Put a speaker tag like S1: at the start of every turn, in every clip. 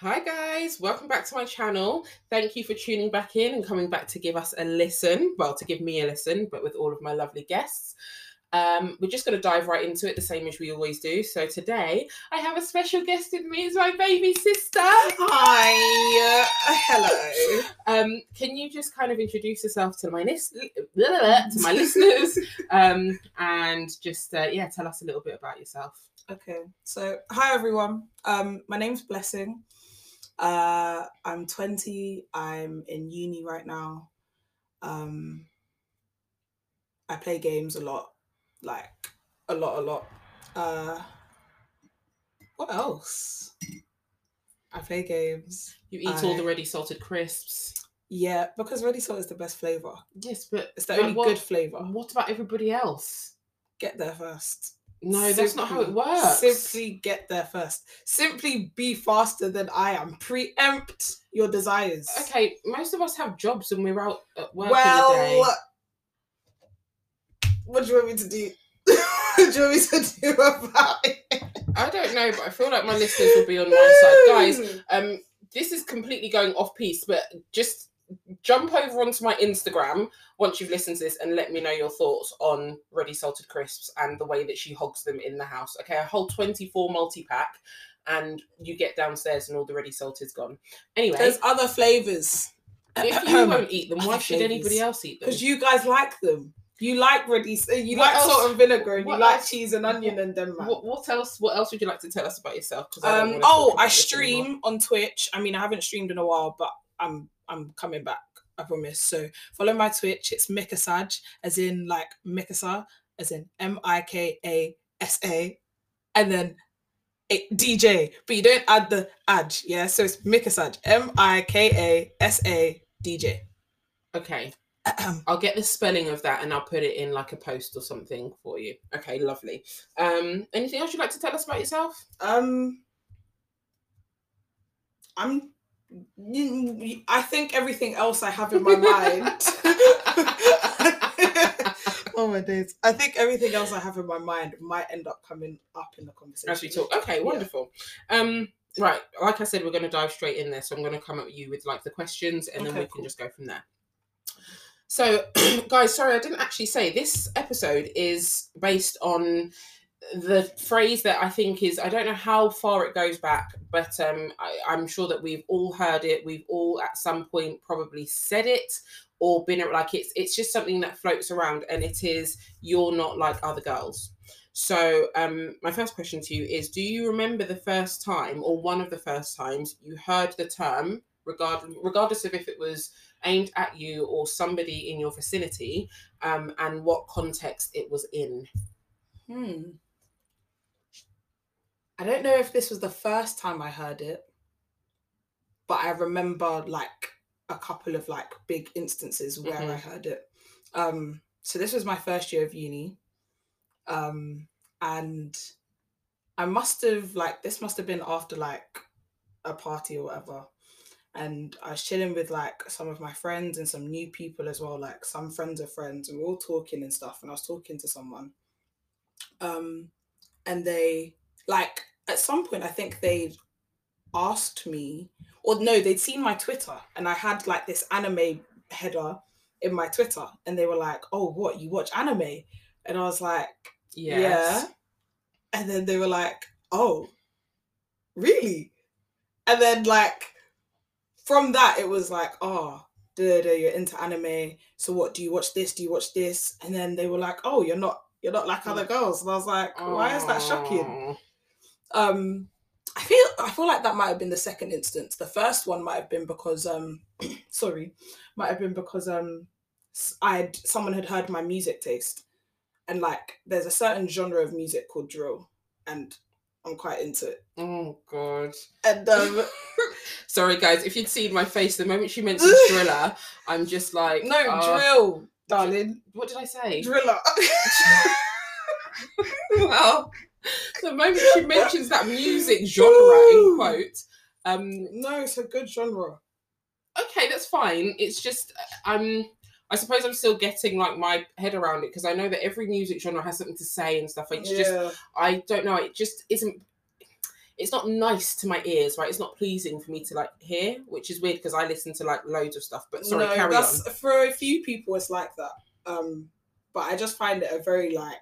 S1: Hi guys, welcome back to my channel. Thank you for tuning back in and coming back to give us a listen. Well, to give me a listen, but with all of my lovely guests. Um, we're just going to dive right into it, the same as we always do. So today, I have a special guest with me. It's my baby sister.
S2: Hi. Uh, hello.
S1: Um, can you just kind of introduce yourself to my lis- to my listeners, um, and just uh, yeah, tell us a little bit about yourself.
S2: Okay. So, hi everyone. Um, my name's Blessing. Uh, I'm 20. I'm in uni right now. Um, I play games a lot, like a lot, a lot. Uh, what else? I play games.
S1: You eat all the ready salted crisps.
S2: Yeah, because ready salt is the best flavor.
S1: Yes, but
S2: It's the only
S1: what-
S2: good flavor.
S1: What about everybody else?
S2: Get there first.
S1: No, that's not how it works.
S2: Simply get there first. Simply be faster than I am. Preempt your desires.
S1: Okay, most of us have jobs and we're out at work in the day.
S2: Well, what do you want me to do? what do you want me to do about it?
S1: I don't know, but I feel like my listeners will be on my side. Guys, um, this is completely going off piece, but just jump over onto my Instagram once you've listened to this and let me know your thoughts on ready salted crisps and the way that she hogs them in the house. Okay, I hold 24 multi pack and you get downstairs and all the ready salt is gone. Anyway,
S2: There's other flavors.
S1: if you won't eat them, why should anybody else eat them?
S2: Because you guys like them. You like ready. You
S1: What
S2: like
S1: else-
S2: salt and vinegar, and you
S1: what
S2: like
S1: else-
S2: cheese and onion and them.
S1: What, what else? What else would you like to tell us about yourself? I
S2: Um. Oh, I
S1: this anymore.
S2: stream on Twitch. I mean, I haven't streamed in a while, but I'm I'm coming back. I promise. So follow my Twitch. It's Mikasaj, as in like Mikasa, as in M I K A S A, and then a DJ. But you don't add the ad. Yeah. So it's Mikasaj. M I K A S A DJ.
S1: Okay, I'll get the spelling of that and I'll put it in like a post or something for you. Okay, lovely. Um, anything else you'd like to tell us about yourself?
S2: Um. I'm. I think everything else I have in my mind. oh my days! I think everything else I have in my mind might end up coming up in the conversation
S1: As we talk. Okay, wonderful. Um, right, like I said, we're going to dive straight in there. So I'm going to come at you with like the questions, and then
S2: Okay,
S1: we can just go from there. So, guys, sorry, I didn't actually say this episode is based on the phrase that I think is I don't know how far it goes back, but um, I, I'm sure that we've all heard it. We've all at some point probably said it or been like it's it's just something that floats around, and it is you're not like other girls. So, um, my first question to you is: Do you remember the first time, or one of the first times, you heard the term, regard regardless of if it was aimed at you or somebody in your vicinity, um, and what context it was in?
S2: Hmm. I don't know if this was the first time I heard it, but I remember like a couple of like big instances where I
S1: Mhm.
S2: heard it. Um, so this was my first year of uni, um, and I must have like this must have been after like a party or whatever. And I was chilling with like some of my friends and some new people as well, like some friends of friends, and we are all talking and stuff. And I was talking to someone, um, and they like at some point I think they asked me, or no, they'd seen my Twitter, and I had like this anime header in my Twitter, and they were like, "Oh, what you watch anime?" And I was like,
S1: Yes.
S2: "Yeah," and then they were like, "Oh, really?" And then like from that, it was like, "Oh." You're into anime. So what do you watch this? Do you watch this? And then they were like, "Oh, you're not, you're not like other girls." And I was like, "Why is that shocking?" Um i feel i feel like that might have been the second instance. The first one might have been because um sorry might have been because um i'd someone had heard my music taste. And like there's a certain genre of music called drill and i'm quite into it.
S1: Oh god.
S2: and um
S1: Sorry guys, if you'd seen my face the moment she mentioned thriller, I'm just like
S2: no
S1: uh,
S2: drill darling.
S1: What did I say?
S2: driller.
S1: Well, the moment she mentions that music genre in quote, um,
S2: no it's a good genre
S1: okay, that's fine. It's just I'm. I suppose I'm still getting like my head around it because I know that every music genre has something to say and stuff. It's just I don't know. It just isn't. it's not nice to my ears, right? It's not pleasing for me to like hear, which is weird because I listen to like loads of stuff. But sorry,
S2: no,
S1: carry
S2: that's
S1: on.
S2: for a few people. It's like that. Um, but I just find it a very like,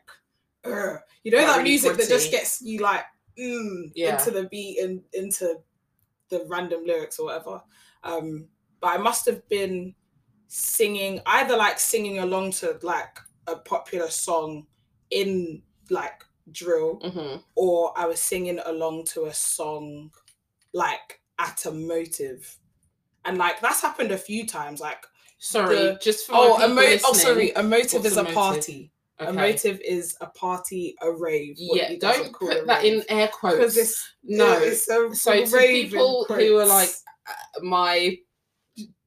S2: "Ugh." you know, that
S1: really
S2: music that just gets you like mm,
S1: Yeah.
S2: into the beat and into the random lyrics or whatever. Um, but I must have been singing either like singing along to like a popular song in like drill
S1: hmm
S2: or I was singing along to a song like at a motive. And like that's happened a few times. Like
S1: Sorry,
S2: The-
S1: just for
S2: oh, a oh sorry, a motive
S1: what's
S2: is
S1: a
S2: a
S1: motive?
S2: Party. A motive is a party, a rave. what
S1: Yeah,
S2: you
S1: don't
S2: call
S1: put that in air
S2: because
S1: quotes.
S2: it's
S1: No.
S2: it's a
S1: So to people who are like uh, my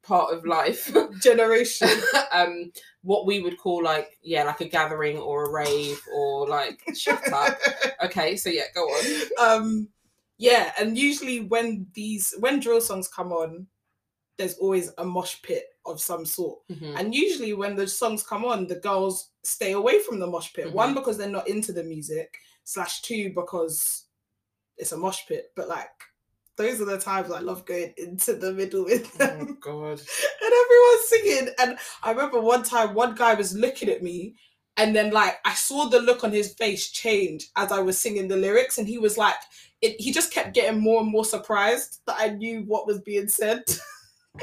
S1: part of life,
S2: generation.
S1: um, what we would call like yeah, like a gathering or a rave or like shut up. Okay, so yeah, go on.
S2: um yeah and usually when these when drill songs come on there's always a mosh pit of some sort
S1: Mhm.
S2: and usually when the songs come on the girls stay away from the mosh pit
S1: Mhm.
S2: one because they're not into the music slash two because it's a mosh pit but like those are the times i love going into the middle with them
S1: Oh God.
S2: and everyone's singing. And I remember one time one guy was looking at me, and then like I saw the look on his face change as I was singing the lyrics, and he was like, it, he just kept getting more and more surprised that I knew what was being said.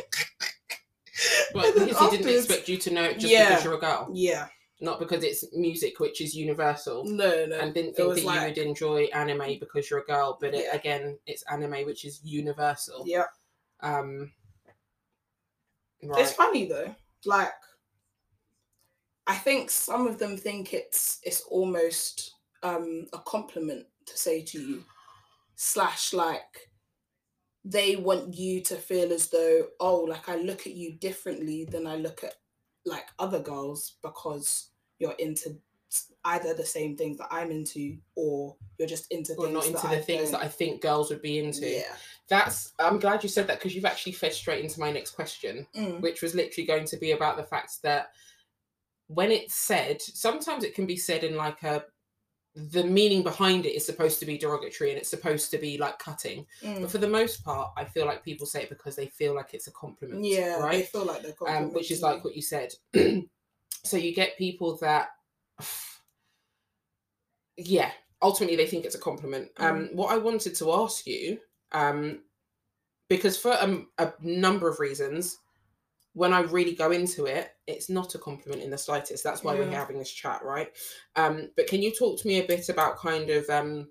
S1: But because he didn't expect you to know it just
S2: Yeah.
S1: because you're a girl,
S2: Yeah,
S1: not because it's music which is universal.
S2: no, no.
S1: and didn't think that
S2: like-
S1: you would enjoy anime because you're a girl, but it,
S2: Yeah.
S1: again, it's anime which is universal.
S2: Yeah,
S1: Um,
S2: it's funny though. Like, I think some of them think it's it's almost um a compliment to say to you, slash like they want you to feel as though oh like I look at you differently than I look at like other girls because you're into either the same things that I'm into or you're just into
S1: Or
S2: things
S1: not into the
S2: I
S1: things that. I think girls would be into.
S2: yeah
S1: That's. I'm glad you said that because you've actually fed straight into my next question,
S2: Mm,
S1: which was literally going to be about the fact that when it's said, sometimes it can be said in like a. The meaning behind it is supposed to be derogatory and it's supposed to be like cutting.
S2: mm.
S1: But for the most part, I feel like people say it because they feel like it's a compliment.
S2: yeah
S1: Right.
S2: they feel like they're
S1: um, which is like what you said. so you get people that, yeah, ultimately they think it's a compliment. Um, what I wanted to ask you, um, because for um, a number of reasons, when I really go into it, it's not a compliment in the slightest. That's why we're having this chat, right? Um, but can you talk to me a bit about kind of um,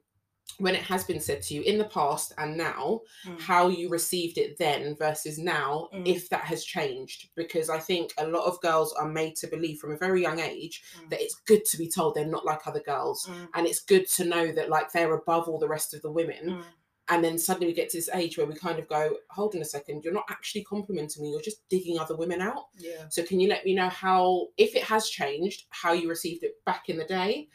S1: when it has been said to you in the past and now,
S2: Mm.
S1: how you received it then versus now,
S2: Mm.
S1: if that has changed? Because I think a lot of girls are made to believe from a very young age
S2: Mm.
S1: that it's good to be told they're not like other girls.
S2: Mm.
S1: And it's good to know that like they're above all the rest of the women. And then suddenly we get to this age where we kind of go, hold on a second, you're not actually complimenting me, you're just digging other women out.
S2: yeah
S1: So can you let me know how, if it has changed, how you received it back in the day?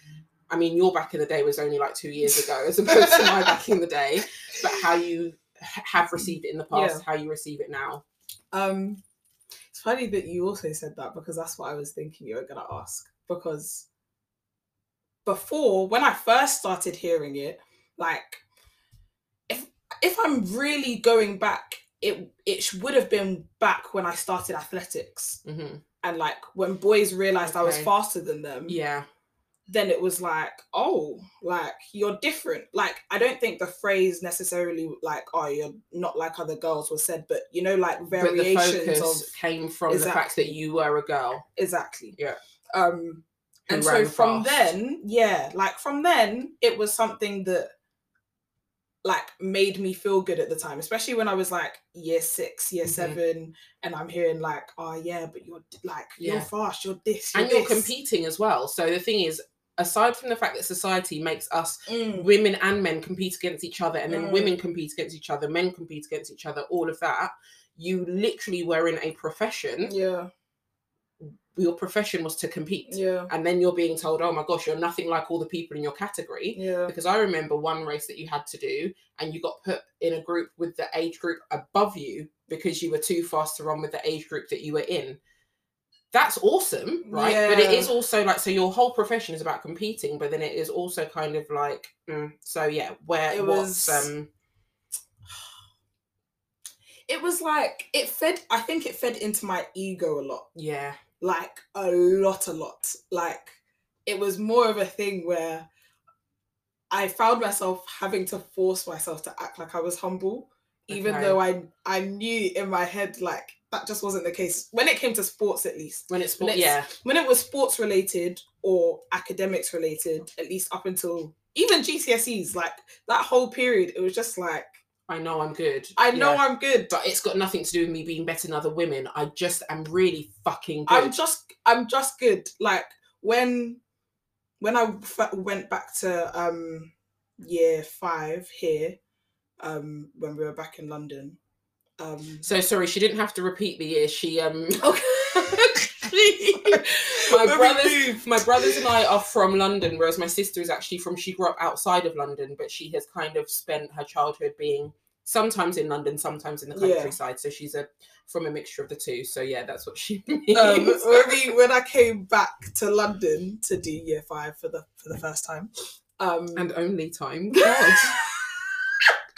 S1: I mean, your back in the day was only like two years ago, as opposed to my back in the day. But how you have received it in the past, how you receive it now.
S2: Um, it's funny that you also said that because that's what I was thinking you were gonna ask. Because before, when I first started hearing it, like if I'm really going back, it it would have been back when I started athletics
S1: hmm
S2: and like when boys realized I was faster than them.
S1: Yeah,
S2: Then it was like, oh, like you're different. Like I don't think the phrase necessarily like, oh, you're not like other girls was said, but you know, like variations of
S1: came from the fact that you were a girl.
S2: exactly
S1: Yeah.
S2: um and so from
S1: fast.
S2: then yeah like from then it was something that like made me feel good at the time especially when i was like year six year
S1: Mhm.
S2: seven and i'm hearing like oh yeah but you're like you're fast you're this you're
S1: and you're competing as well. So the thing is, aside from the fact that society makes us
S2: Mm,
S1: women and men compete against each other, and then
S2: Mm.
S1: women compete against each other, men compete against each other, all of that, you literally were in a profession.
S2: yeah
S1: Your profession was to compete.
S2: yeah
S1: And then you're being told, oh my gosh, you're nothing like all the people in your category.
S2: yeah
S1: Because I remember one race that you had to do, and you got put in a group with the age group above you because you were too fast to run with the age group that you were in. that's awesome, right? But it is also like so your whole profession is about competing, but then it is also kind of like mm, so yeah, where
S2: It was-
S1: um
S2: It was like it fed. I think it fed into my ego a lot.
S1: yeah
S2: like a lot, a lot. Like it was more of a thing where I found myself having to force myself to act like I was humble, even
S1: Okay.
S2: though I I knew in my head like that just wasn't the case when it came to sports at least.
S1: when it's
S2: it's-
S1: yeah
S2: When it was sports related or academics related, at least up until even GCSEs, like that whole period, it was just like
S1: I know I'm good.
S2: I know
S1: yeah.
S2: I'm good.
S1: but it's got nothing to do with me being better than other women. I just am really fucking good.
S2: I'm just I'm just good. Like when when I f- went back to um year five here, um when we were back in London. Um
S1: so sorry, she didn't have to repeat the year. She um
S2: okay.
S1: my
S2: Let
S1: brothers my brothers and I are from London, whereas my sister is actually from she grew up outside of London, but she has kind of spent her childhood being sometimes in London, sometimes in the
S2: Yeah.
S1: countryside. So she's a from a mixture of the two. So yeah, that's what she means.
S2: um, when, we, when I came back to London to do year five for the for the first time, um,
S1: and only time. God.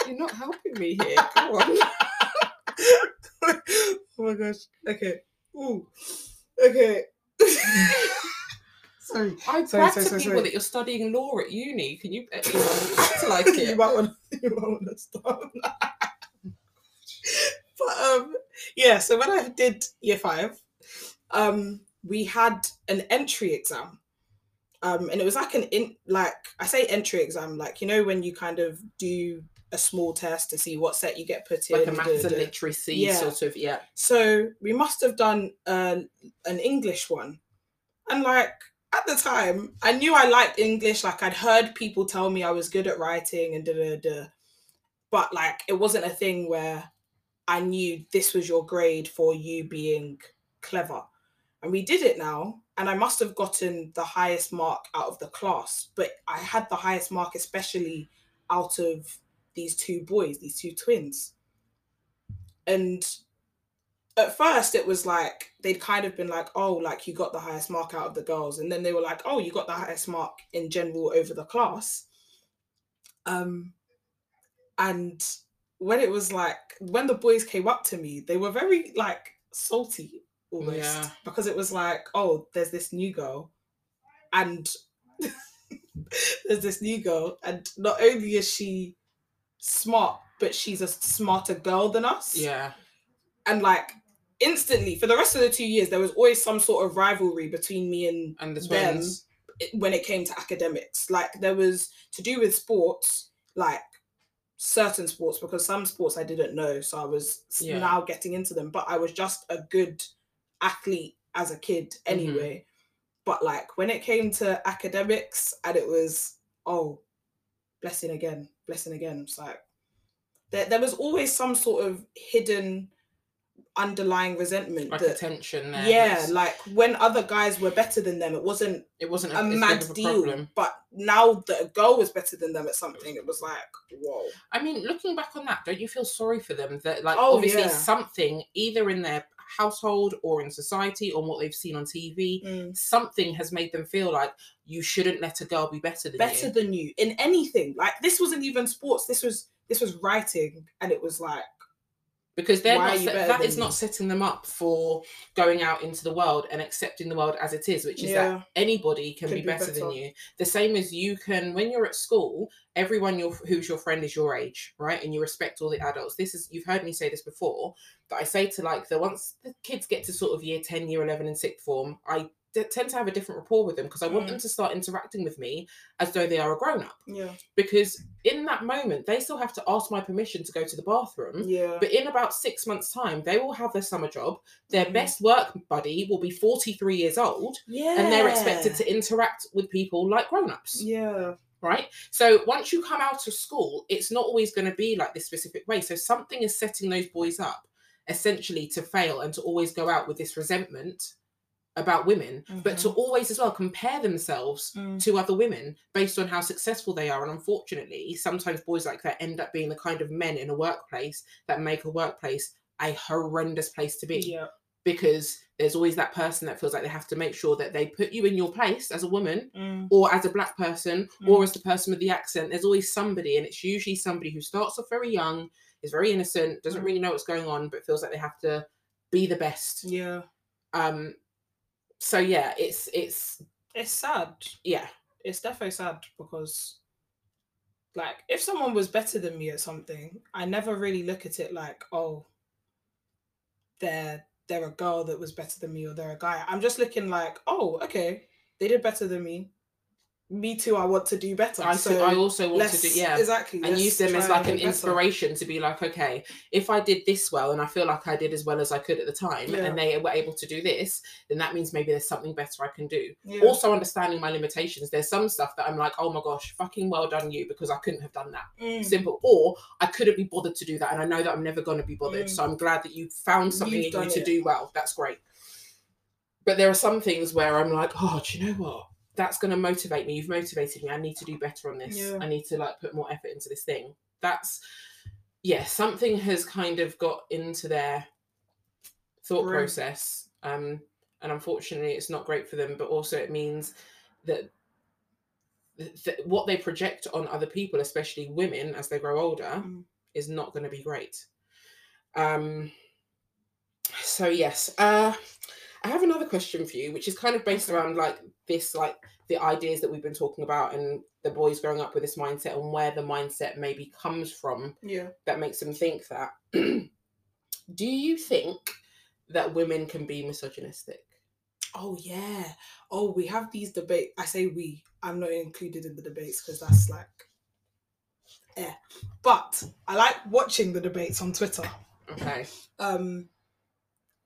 S1: You're not helping me here. Go on.
S2: oh my gosh. Okay. Ooh. Okay. sorry.
S1: I
S2: Sorry,
S1: brag
S2: sorry,
S1: to
S2: sorry,
S1: people
S2: sorry.
S1: that you're studying law at uni. Can you, uh, you know, act like
S2: you
S1: it?
S2: might want you might want to stop. but um, yeah. So when I did year five, um, we had an entry exam, um, and it was like an in like I say entry exam, like you know when you kind of do a small test to see what set you get put in.
S1: Like a maths and literacy
S2: Yeah.
S1: sort of, yeah.
S2: So we must have done an an English one. And like at the time, I knew I liked English. Like I'd heard people tell me I was good at writing and da da da. But like it wasn't a thing where I knew this was your grade for you being clever. And we did it now. And I must have gotten the highest mark out of the class. But I had the highest mark, especially out of these two boys, these two twins. And at first it was like they'd kind of been like oh like you got the highest mark out of the girls and then they were like oh you got the highest mark in general over the class um and when it was like when the boys came up to me they were very like salty almost
S1: Yeah.
S2: because it was like oh there's this new girl and there's this new girl and not only is she smart but she's a smarter girl than us
S1: Yeah.
S2: and like instantly for the rest of the two years there was always some sort of rivalry between me and
S1: And the
S2: Them.
S1: twins.
S2: when it came to academics like there was to do with sports like certain sports because some sports i didn't know so i was
S1: Yeah.
S2: now getting into them but i was just a good athlete as a kid
S1: Mm-hmm.
S2: anyway but like when it came to academics and it was oh blessing again blessing again it's like there, there was always some sort of hidden underlying resentment
S1: Like
S2: that
S1: attention there.
S2: yeah like when other guys were better than them it wasn't
S1: it wasn't a,
S2: a mad
S1: a
S2: deal
S1: problem.
S2: but now that a girl was better than them at something it was like whoa
S1: I mean, looking back on that, don't you feel sorry for them that, like,
S2: Oh,
S1: obviously
S2: yeah.
S1: something either in their household or in society or what they've seen on TV, mm. something has made them feel like you shouldn't let a girl be better than
S2: better
S1: you.
S2: than you in anything. Like this wasn't even sports. This was this was writing and it was like
S1: because they're
S2: Why
S1: not set,
S2: better
S1: that is not setting them up for going out into the world and accepting the world as it is which is
S2: Yeah.
S1: that anybody can
S2: Can
S1: be
S2: be
S1: better, than you. The same as you can when you're at school everyone who's your friend is your age right? And you respect all the adults. This is you've heard me say this before that i say to like the once the kids get to sort of year 10 year 11 and sixth form i d- tend to have a different rapport with them because i want
S2: Mm.
S1: them to start interacting with me as though they are a grown-up
S2: yeah
S1: because in that moment they still have to ask my permission to go to the bathroom
S2: yeah
S1: but in about six months' time, they will have their summer job. Their
S2: Mhm.
S1: best work buddy will be 43 years old,
S2: yeah
S1: and they're expected to interact with people like grown ups,
S2: yeah
S1: right? So once you come out of school, it's not always going to be like this specific way. So something is setting those boys up essentially to fail and to always go out with this resentment about women, but to always as well compare themselves
S2: Mm.
S1: to other women based on how successful they are. And unfortunately, sometimes boys like that end up being the kind of men in a workplace that make a workplace a horrendous place to be.
S2: yeah
S1: because there's always that person that feels like they have to make sure that they put you in your place as a woman
S2: Mm.
S1: or as a black person or
S2: Mm.
S1: as the person with the accent there's always somebody and it's usually somebody who starts off very young is very innocent doesn't
S2: Mm.
S1: really know what's going on but feels like they have to be the best
S2: Yeah.
S1: um so yeah it's it's
S2: It's sad.
S1: yeah
S2: It's definitely sad because like if someone was better than me or something, I never really look at it like, oh, they're they're a girl that was better than me or they're a guy. I'm just looking like, oh, okay, they did better than me. Me too, I want to do better.
S1: I,
S2: so
S1: I also want to do yeah
S2: exactly
S1: and use them as like an
S2: get better.
S1: inspiration to be like okay if i did this well and i feel like i did as well as i could at the time
S2: Yeah.
S1: and they were able to do this then that means maybe there's something better i can do
S2: Yeah.
S1: also understanding my limitations there's some stuff that i'm like oh my gosh fucking well done you because i couldn't have done that
S2: Mm.
S1: simple or i couldn't be bothered to do that and i know that i'm never going to be bothered
S2: Mm.
S1: so i'm glad that you found something
S2: You've
S1: in you to do well that's great but there are some things where i'm like oh do you know what that's going to motivate me you've motivated me i need to do better on this.
S2: Yeah.
S1: i need to like put more effort into this thing. That's yeah something has kind of got into their thought process um and unfortunately it's not great for them but also it means that th- th- what they project on other people especially women as they grow older
S2: Mm.
S1: is not going to be great. Um so yes uh i have another question for you which is kind of based around like this like the ideas that we've been talking about and the boys growing up with this mindset and where the mindset maybe comes from
S2: Yeah.
S1: that makes them think that do you think that women can be misogynistic
S2: Oh yeah. Oh, we have these debate. I say we. I'm not included in the debates because that's like, yeah But I like watching the debates on Twitter.
S1: okay
S2: Um,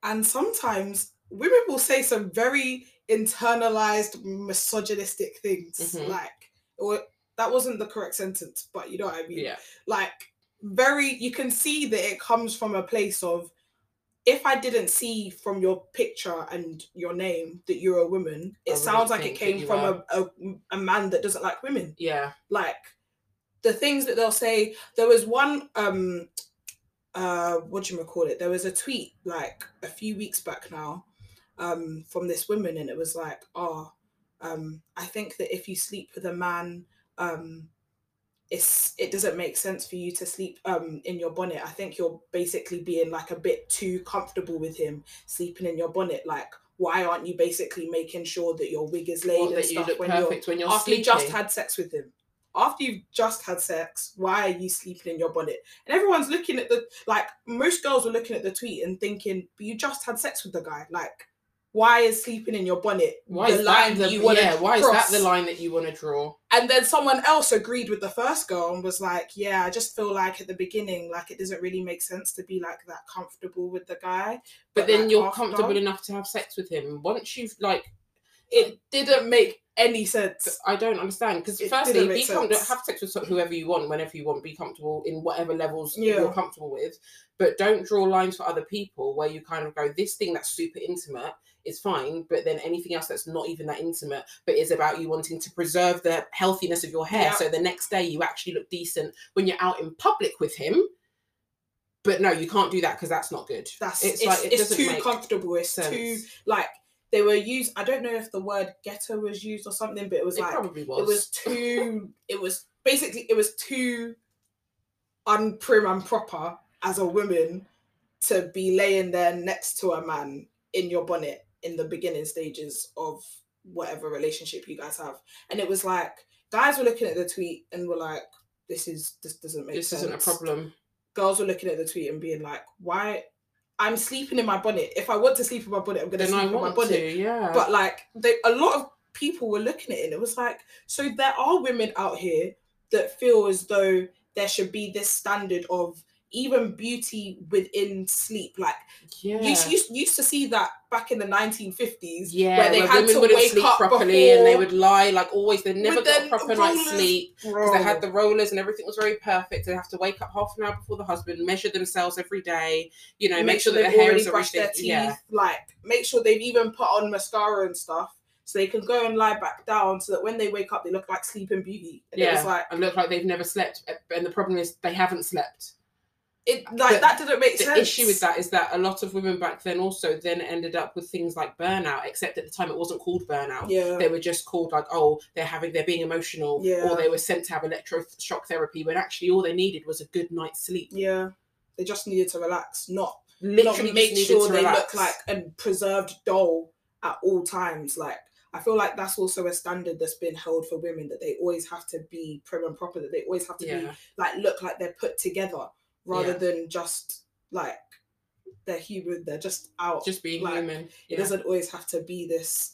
S2: and sometimes women will say some very internalized misogynistic things,
S1: Mhm.
S2: like, or that wasn't the correct sentence, but you know what I mean
S1: yeah
S2: like very you can see that it comes from a place of if I didn't see from your picture and your name that you're a woman, it sounds like it came from a, a a man that doesn't like women.
S1: yeah
S2: Like the things that they'll say. There was one um uh what do you call it? There was a tweet like a few weeks back now um from this woman and it was like, oh um I think that if you sleep with a man um it's it doesn't make sense for you to sleep um in your bonnet. I think you're basically being like a bit too comfortable with him sleeping in your bonnet. Like, why aren't you basically making sure that your wig is laid
S1: What,
S2: and stuff when you're
S1: when you're
S2: after you just had sex with him? After you've just had sex, why are you sleeping in your bonnet? And everyone's looking at the like most girls were looking at the tweet and thinking, but you just had sex with the guy. Like, why is sleeping in your bonnet
S1: why
S2: the
S1: is
S2: line
S1: that the,
S2: you want
S1: yeah why is that the line that you want to draw
S2: and then someone else agreed with the first girl and was like, "Yeah, I just feel like at the beginning, like it doesn't really make sense to be like that comfortable with the guy."
S1: but, then
S2: like,
S1: you're
S2: after,
S1: comfortable enough to have sex with him once you've like
S2: It didn't make any sense.
S1: I don't understand because firstly, be comfortable, have sex with whoever you want, whenever you want, be comfortable in whatever levels
S2: Yeah.
S1: you're comfortable with. But don't draw lines for other people where you kind of go, this thing that's super intimate is fine, but then anything else that's not even that intimate, but is about you wanting to preserve the healthiness of your hair,
S2: Yeah.
S1: so the next day you actually look decent when you're out in public with him. But no, you can't do that because that's not good.
S2: That's
S1: It's
S2: it's,
S1: like, it
S2: it's too comfortable. It's
S1: sense.
S2: too like they were used. I don't know if the word ghetto was used or something, but it was
S1: It
S2: like
S1: probably was.
S2: it was too. it was basically it was too unprim and proper as a woman to be laying there next to a man in your bonnet in the beginning stages of whatever relationship you guys have. And it was like guys were looking at the tweet and were like, "This is this doesn't make
S1: this
S2: sense."
S1: isn't a problem.
S2: Girls were looking at the tweet and being like, "Why?" I'm sleeping in my bonnet. If I want to sleep in my bonnet, I'm gonna
S1: Then
S2: sleep
S1: I
S2: in my bonnet
S1: to, yeah.
S2: but like they, a lot of people were looking at it and it was like so there are women out here that feel as though there should be this standard of even beauty within sleep like
S1: yeah.
S2: you used, used, to see that back in the 1950s
S1: Yeah,
S2: where they had
S1: women
S2: to
S1: wouldn't
S2: wake
S1: sleep
S2: up
S1: properly and they would lie like always. They never got proper night's sleep because they had the rollers and everything was very perfect. They have to wake up half an hour before the husband, measure themselves every day. You know, make, sure that
S2: they've
S1: their hair is
S2: brushed their teeth
S1: Yeah,
S2: like make sure they've even put on mascara and stuff so they can go and lie back down so that when they wake up they look like sleeping beauty and it was
S1: yeah,
S2: like
S1: and look like they've never slept. And the problem is they haven't slept.
S2: It like
S1: But
S2: that didn't make
S1: the
S2: sense.
S1: The issue with that is that a lot of women back then also then ended up with things like burnout, except at the time it wasn't called burnout.
S2: Yeah.
S1: They were just called like, oh, they're having they're being emotional,
S2: Yeah.
S1: or they were sent to have electroshock therapy when actually all they needed was a good night's sleep.
S2: Yeah. They just needed to relax, not
S1: Literally
S2: not make sure they
S1: relax.
S2: look like a preserved doll at all times. Like I feel like that's also a standard that's been held for women that they always have to be prim and proper, that they always have to be like look like they're put together rather
S1: Yeah.
S2: than just like they're human, they're just out.
S1: just being
S2: like,
S1: human.
S2: it doesn't always have to be this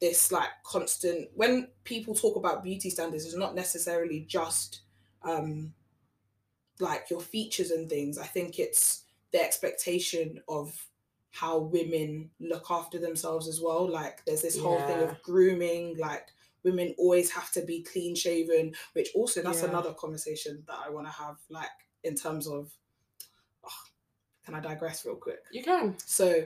S2: this like constant when people talk about beauty standards it's not necessarily just um like your features and things i think it's the expectation of how women look after themselves as well like there's this whole thing of grooming like women always have to be clean shaven which also that's
S1: Yeah.
S2: another conversation that i want to have like in terms of oh, can i digress real quick
S1: You can.
S2: so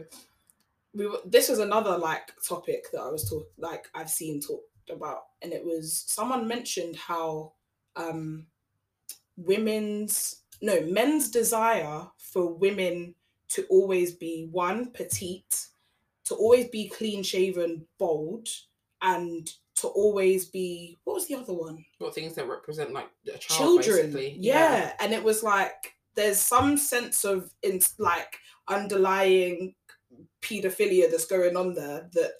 S2: we were, this was another like topic that I was talk like I've seen talked about, and it was someone mentioned how um women's no men's desire for women to always be one petite, to always be clean shaven, bold, and to always be what was the other one?
S1: What things that represent like a child,
S2: children
S1: basically.
S2: yeah. and it was like there's some sense of in like underlying pedophilia that's going on there that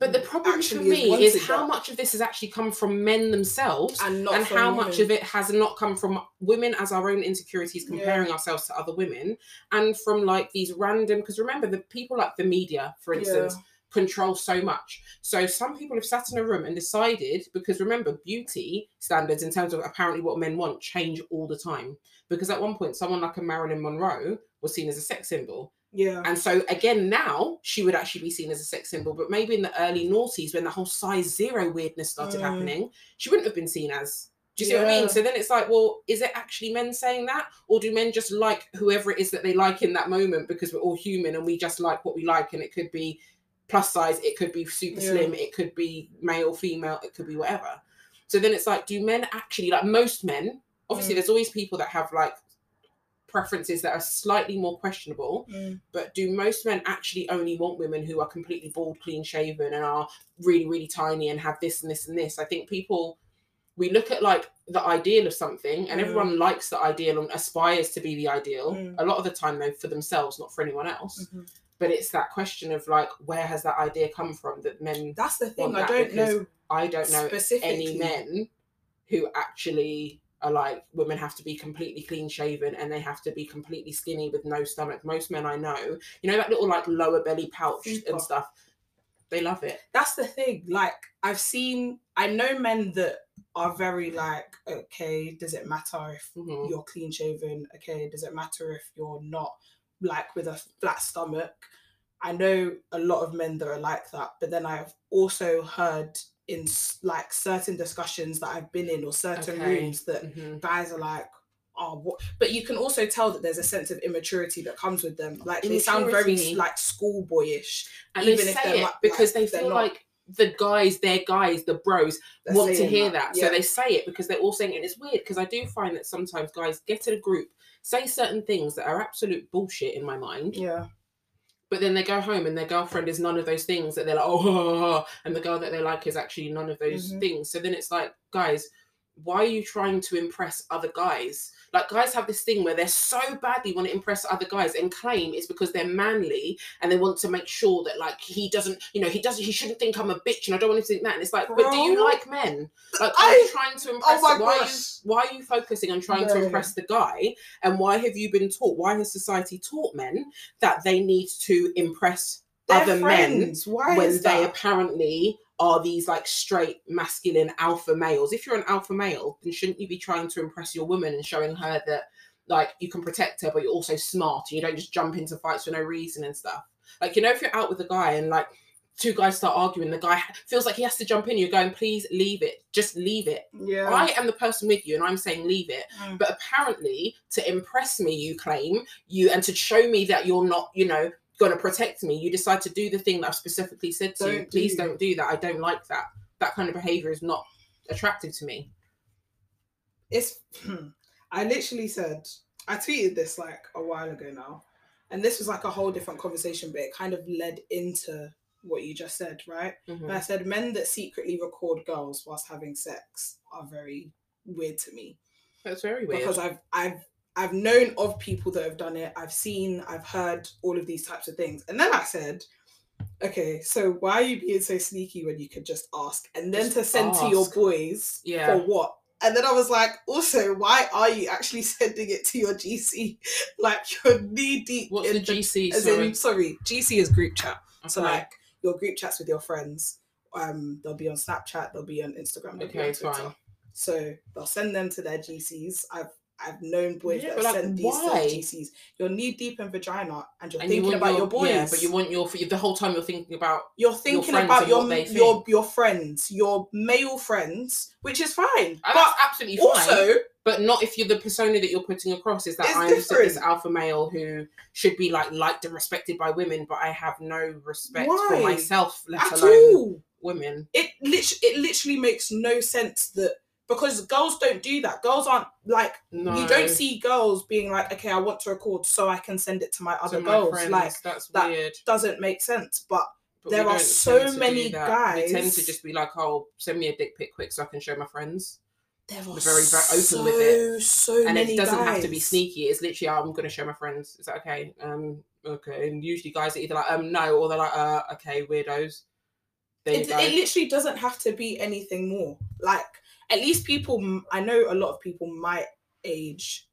S1: But the problem for
S2: Actually is
S1: me is how much of this has actually come from men themselves
S2: and not
S1: and how much of it has not come from women as our own insecurities
S2: Yeah.
S1: comparing ourselves to other women and from like these random because remember the people like the media for
S2: Yeah.
S1: Control so much so some people have sat in a room and decided because remember beauty standards in terms of apparently what men want change all the time because at one point someone like a marilyn monroe was seen as a sex symbol
S2: yeah
S1: and so again now she would actually be seen as a sex symbol, but maybe in the early noughties when the whole size zero weirdness started
S2: Mm.
S1: happening, she wouldn't have been seen as. Do you see what I mean? So then it's like, well, is it actually men saying that, or do men just like whoever it is that they like in that moment because we're all human and we just like what we like, and it could be plus size, it could be super
S2: Yeah.
S1: slim, it could be male, female, it could be whatever. So then it's like, do men actually like most men? Obviously,
S2: Mm.
S1: there's always people that have like preferences that are slightly more questionable
S2: Mm.
S1: but do most men actually only want women who are completely bald, clean shaven, and are really, really tiny and have this and this and this? I think people we look at like the ideal of something, and
S2: Mm.
S1: everyone likes the ideal and aspires to be the ideal.
S2: Mm.
S1: A lot of the time, though, for themselves, not for anyone else.
S2: Mhm.
S1: But it's that question of like, where has that idea come from? That men,
S2: that's the thing i don't know
S1: I don't know any men who actually are like women have to be completely clean shaven and they have to be completely skinny with no stomach. Most men I know, you know, that little like lower belly pouch
S2: Super.
S1: and stuff, they love it.
S2: that's the thing like i've seen i know men that are very like okay does it matter if
S1: Mhm.
S2: you're clean shaven okay does it matter if you're not like with a flat stomach i know a lot of men that are like that but then i've also heard in like certain discussions that i've been in or certain
S1: Okay.
S2: rooms that
S1: Mhm.
S2: guys are like oh what but you can also tell that there's a sense of immaturity that comes with them like they sound very like schoolboyish
S1: And
S2: even
S1: they
S2: if they're
S1: it
S2: not-
S1: because
S2: like,
S1: they feel like the guys, their guys, the bros, want to hear that.
S2: Yeah.
S1: So they say it because they're all saying it. And it's weird because I do find that sometimes guys get in a group, say certain things that are absolute bullshit in my mind,
S2: yeah
S1: but then they go home and their girlfriend is none of those things that they're like, oh, and the girl that they like is actually none of those
S2: Mhm.
S1: things. So then it's like, guys, why are you trying to impress other guys? Like guys have this thing where they're so badly want to impress other guys and claim it's because they're manly and they want to make sure that like he doesn't, you know, he doesn't, he shouldn't think I'm a bitch and I don't want him to think that. And it's like, but do you like men? Like, are
S2: I-
S1: you trying to oh impress?
S2: my
S1: why, are you,
S2: gosh.
S1: why are you focusing on trying
S2: No.
S1: to impress the guy? And why have you been taught? Why has society taught men that they need to impress
S2: They're
S1: other men
S2: friends. Why
S1: when they apparently are these like straight masculine alpha males. If you're an alpha male, then shouldn't you be trying to impress your woman and showing her that like you can protect her, but you're also smart and you don't just jump into fights for no reason and stuff. Like you know, if you're out with a guy and like two guys start arguing, the guy feels like he has to jump in. You're going, please leave it, just leave it.
S2: yeah
S1: I am the person with you, and I'm saying leave it.
S2: Mm.
S1: But apparently, to impress me, you claim you, and to show me that you're not, you know, going to protect me, you decide to do the thing that I've specifically said to you.
S2: Don't
S1: Please
S2: do.
S1: don't do that. I don't like that. That kind of behavior is not attractive to me.
S2: it's I literally said I tweeted this like a while ago now, and this was like a whole different conversation, but it kind of led into what you just said, right?
S1: Mhm.
S2: And I said men that secretly record girls whilst having sex are very weird to me
S1: That's very weird.
S2: because I've I've I've known of people that have done it. I've seen, I've heard all of these types of things, and then I said. Okay, so why are you being so sneaky when you could just ask and then
S1: Just
S2: to send to your boys
S1: Yeah.
S2: for what? And then I was like, also, why are you actually sending it to your GC? Like you're knee deep
S1: What's
S2: in
S1: the GC?
S2: as
S1: Sorry.
S2: in, sorry, GC is group chat. So like your group chats with your friends, um, they'll be on Snapchat, they'll be on Instagram, they'll be
S1: Okay,
S2: on Twitter.
S1: fine.
S2: So they'll send them to their GCs. I've I've known boys
S1: Yeah,
S2: that have
S1: like,
S2: sent these? GCs. You're knee deep in vagina and you're
S1: And
S2: thinking
S1: want
S2: about your, boys.
S1: Yeah, but you want your the whole time you're thinking about
S2: you're thinking
S1: friends
S2: about
S1: and
S2: your your your friends, your male friends, which is fine.
S1: And
S2: but
S1: that's absolutely fine.
S2: also,
S1: but not if you're the persona that you're putting across is that I'm just this alpha male who should be like liked and respected by women, but I have no respect
S2: Why?
S1: for myself, let
S2: at
S1: alone
S2: all.
S1: women.
S2: it lit- it literally makes no sense that because girls don't do that. Girls aren't like
S1: No,
S2: you don't see girls being like, okay, I want to record so I can send it to my other
S1: my
S2: girls.
S1: friends,
S2: Like
S1: that's
S2: that-
S1: weird.
S2: doesn't make sense. But
S1: But
S2: there are so
S1: to
S2: many
S1: that. We tend
S2: guys-
S1: to just be like, "Oh, send me a dick pic quick so I can show my friends,"
S2: there are
S1: We're very, very open
S2: so,
S1: with it.
S2: so
S1: and it doesn't have to be sneaky. It's literally, oh, "I'm going to show my friends." Is that okay? Um, okay. And usually, guys are either like, "Um, no," or they're like, "Uh, okay, weirdos."
S2: It, it literally doesn't have to be anything more. Like at least people, I know a lot of people my age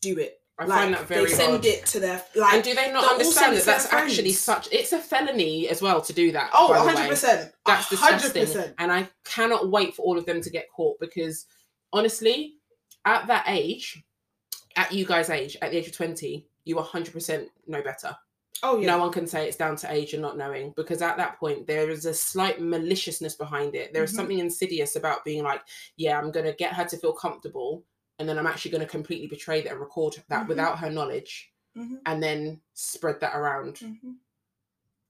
S2: do it.
S1: I
S2: like
S1: find that very
S2: they send
S1: odd.
S2: it to their like.
S1: and do they not understand that that's actually such? It's a felony as well to do that.
S2: oh, 100 percent.
S1: That's disgusting.
S2: 100%.
S1: And I cannot wait for all of them to get caught because honestly, at that age, at you guys' age, at the age of 20, you 100% know better.
S2: Oh yeah.
S1: No one can say it's down to age and not knowing because at that point, there is a slight maliciousness behind it. There is
S2: Mhm.
S1: something insidious about being like, yeah, I'm going to get her to feel comfortable. And then I'm actually going to completely betray that and record that
S2: Mhm.
S1: without her knowledge
S2: Mhm,
S1: and then spread that around.
S2: mhm.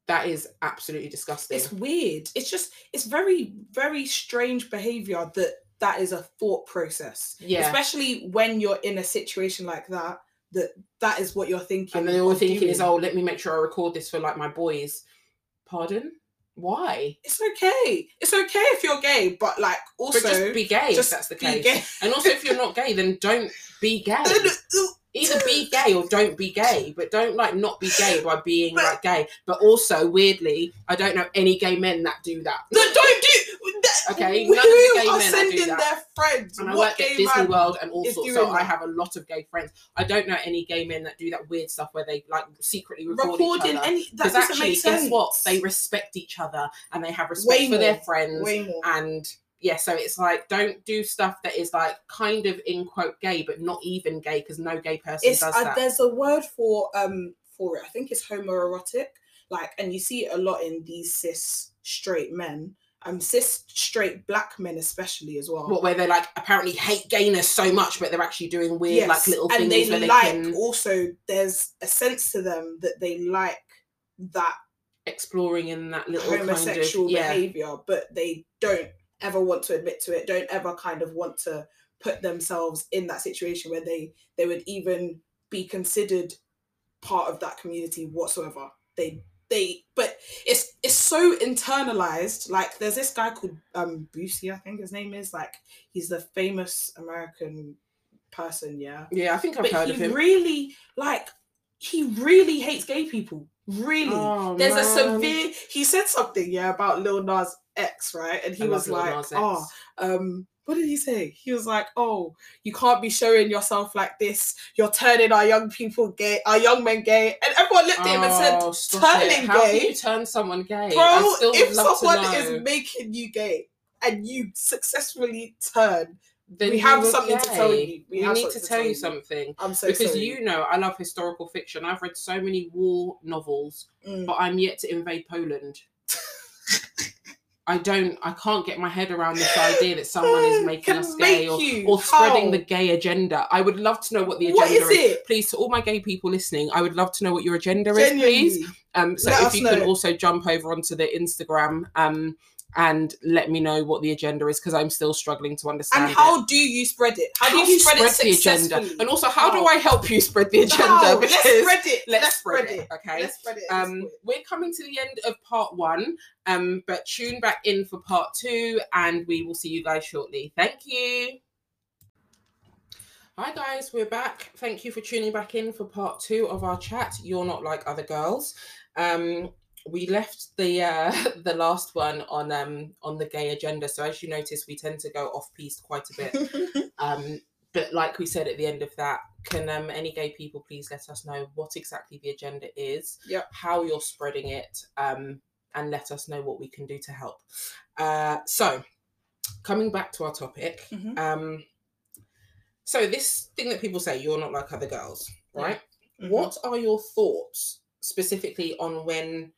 S1: That is absolutely disgusting.
S2: It's weird. It's just it's very very strange behavior that that is a thought process,
S1: yeah.
S2: especially when you're in a situation like that. That that is what you're thinking.
S1: And then all thinking is, oh, let me make sure I record this for like my boys. Pardon? Why?
S2: it's okay. It's okay if you're gay, but like also
S1: but just be gay
S2: just
S1: if that's the case. And also, if you're not gay, then don't be gay. Uh, Either be gay or don't be gay, but don't like not be gay by being
S2: But-
S1: like gay. But also, weirdly, I don't know any gay men that do that.
S2: No, don't do.
S1: Okay,
S2: Who
S1: none of the gay
S2: are
S1: that
S2: sending their friends?
S1: And I
S2: What
S1: work at Disney World and all sorts, so I have a lot of gay friends. I don't know any gay men that do that weird stuff where they like secretly record each
S2: recording
S1: other.
S2: any that doesn't
S1: actually,
S2: make sense.
S1: guess what? They respect each other and they have respect
S2: Way
S1: for their friends.
S2: way more.
S1: And yeah, so it's like don't do stuff that is like kind of in quote gay, but not even gay because no gay person
S2: it's
S1: does
S2: uh,
S1: that.
S2: there's a word for um for it. I think it's homoerotic. Like, and you see it a lot in these cis straight men, um, cis straight black men especially as well.
S1: What where they like apparently hate gayness so much, but they're actually doing weird like little
S2: and
S1: things
S2: they
S1: where they
S2: like
S1: can
S2: also there's a sense to them that they like that
S1: exploring in that little
S2: homosexual
S1: kind of yeah.
S2: behavior, but they don't ever want to admit to it. Don't ever kind of want to put themselves in that situation where they they would even be considered part of that community whatsoever. They they but it's it's so internalized. Like there's this guy called um Boosie, I think his name is. Like he's the famous American person, yeah.
S1: Yeah, I think I've
S2: But
S1: heard
S2: he
S1: of him.
S2: really like he really hates gay people. Really.
S1: Oh,
S2: There's a severe. He said something, yeah, about Lil Nas X, right? And he was like, "Oh, um, what did he say? He was like, "Oh, you can't be showing yourself like this. You're turning our young people gay, our young men gay." And everyone looked at him and said,
S1: Oh.
S2: "Turning
S1: How
S2: gay,
S1: can you turn someone gay?
S2: bro. If someone is making you gay and you successfully turn,
S1: Then
S2: we have something to tell you.
S1: We,
S2: have
S1: need to tell you
S2: you.
S1: something.
S2: I'm so
S1: because
S2: sorry.
S1: you know I love historical fiction. I've read so many war novels,
S2: Mm.
S1: but I'm yet to invade Poland. I don't. I can't get my head around this idea that someone is making us gay or, or spreading
S2: How?
S1: the gay agenda. I would love to know what the agenda
S2: What is it?
S1: Please, to all my gay people listening, I would love to know what your agenda is, please. Um, so
S2: Let
S1: if you can also jump over onto the Instagram, um, and let me know what the agenda is because I'm still struggling to understand.
S2: And
S1: it.
S2: how do you spread it? How, do you spread, it
S1: the agenda? And also, how do I help you spread the agenda?
S2: How?
S1: Because
S2: let's spread it.
S1: let's spread it, okay?
S2: Let's spread it.
S1: um, we're coming to the end of part one, um, but tune back in for part two, and we will see you guys shortly. Thank you. Hi guys, we're back. Thank you for tuning back in for part two of our chat. You're not like other girls. Um, we left the uh, the last one on um on the gay agenda. So as you notice, we tend to go off piece quite a bit. Um, but like we said at the end of that, can um, any gay people please let us know what exactly the agenda is,
S2: Yep.
S1: how you're spreading it, um, and let us know what we can do to help. Uh, so, coming back to our topic,
S2: Mhm.
S1: um, so this thing that people say, you're not like other girls, right?
S2: Mhm.
S1: What are your thoughts specifically on when